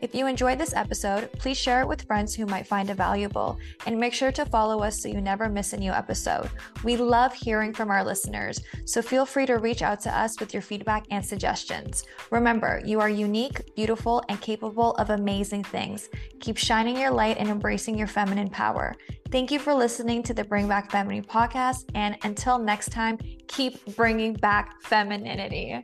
If you enjoyed this episode, please share it with friends who might find it valuable and make sure to follow us so you never miss a new episode. We love hearing from our listeners, so feel free to reach out to us with your feedback and suggestions. Remember, you are unique, beautiful, and capable of amazing things. Keep shining your light and embracing your feminine power. Thank you for listening to the Bring Back Femininity podcast, and until next time, keep bringing back femininity.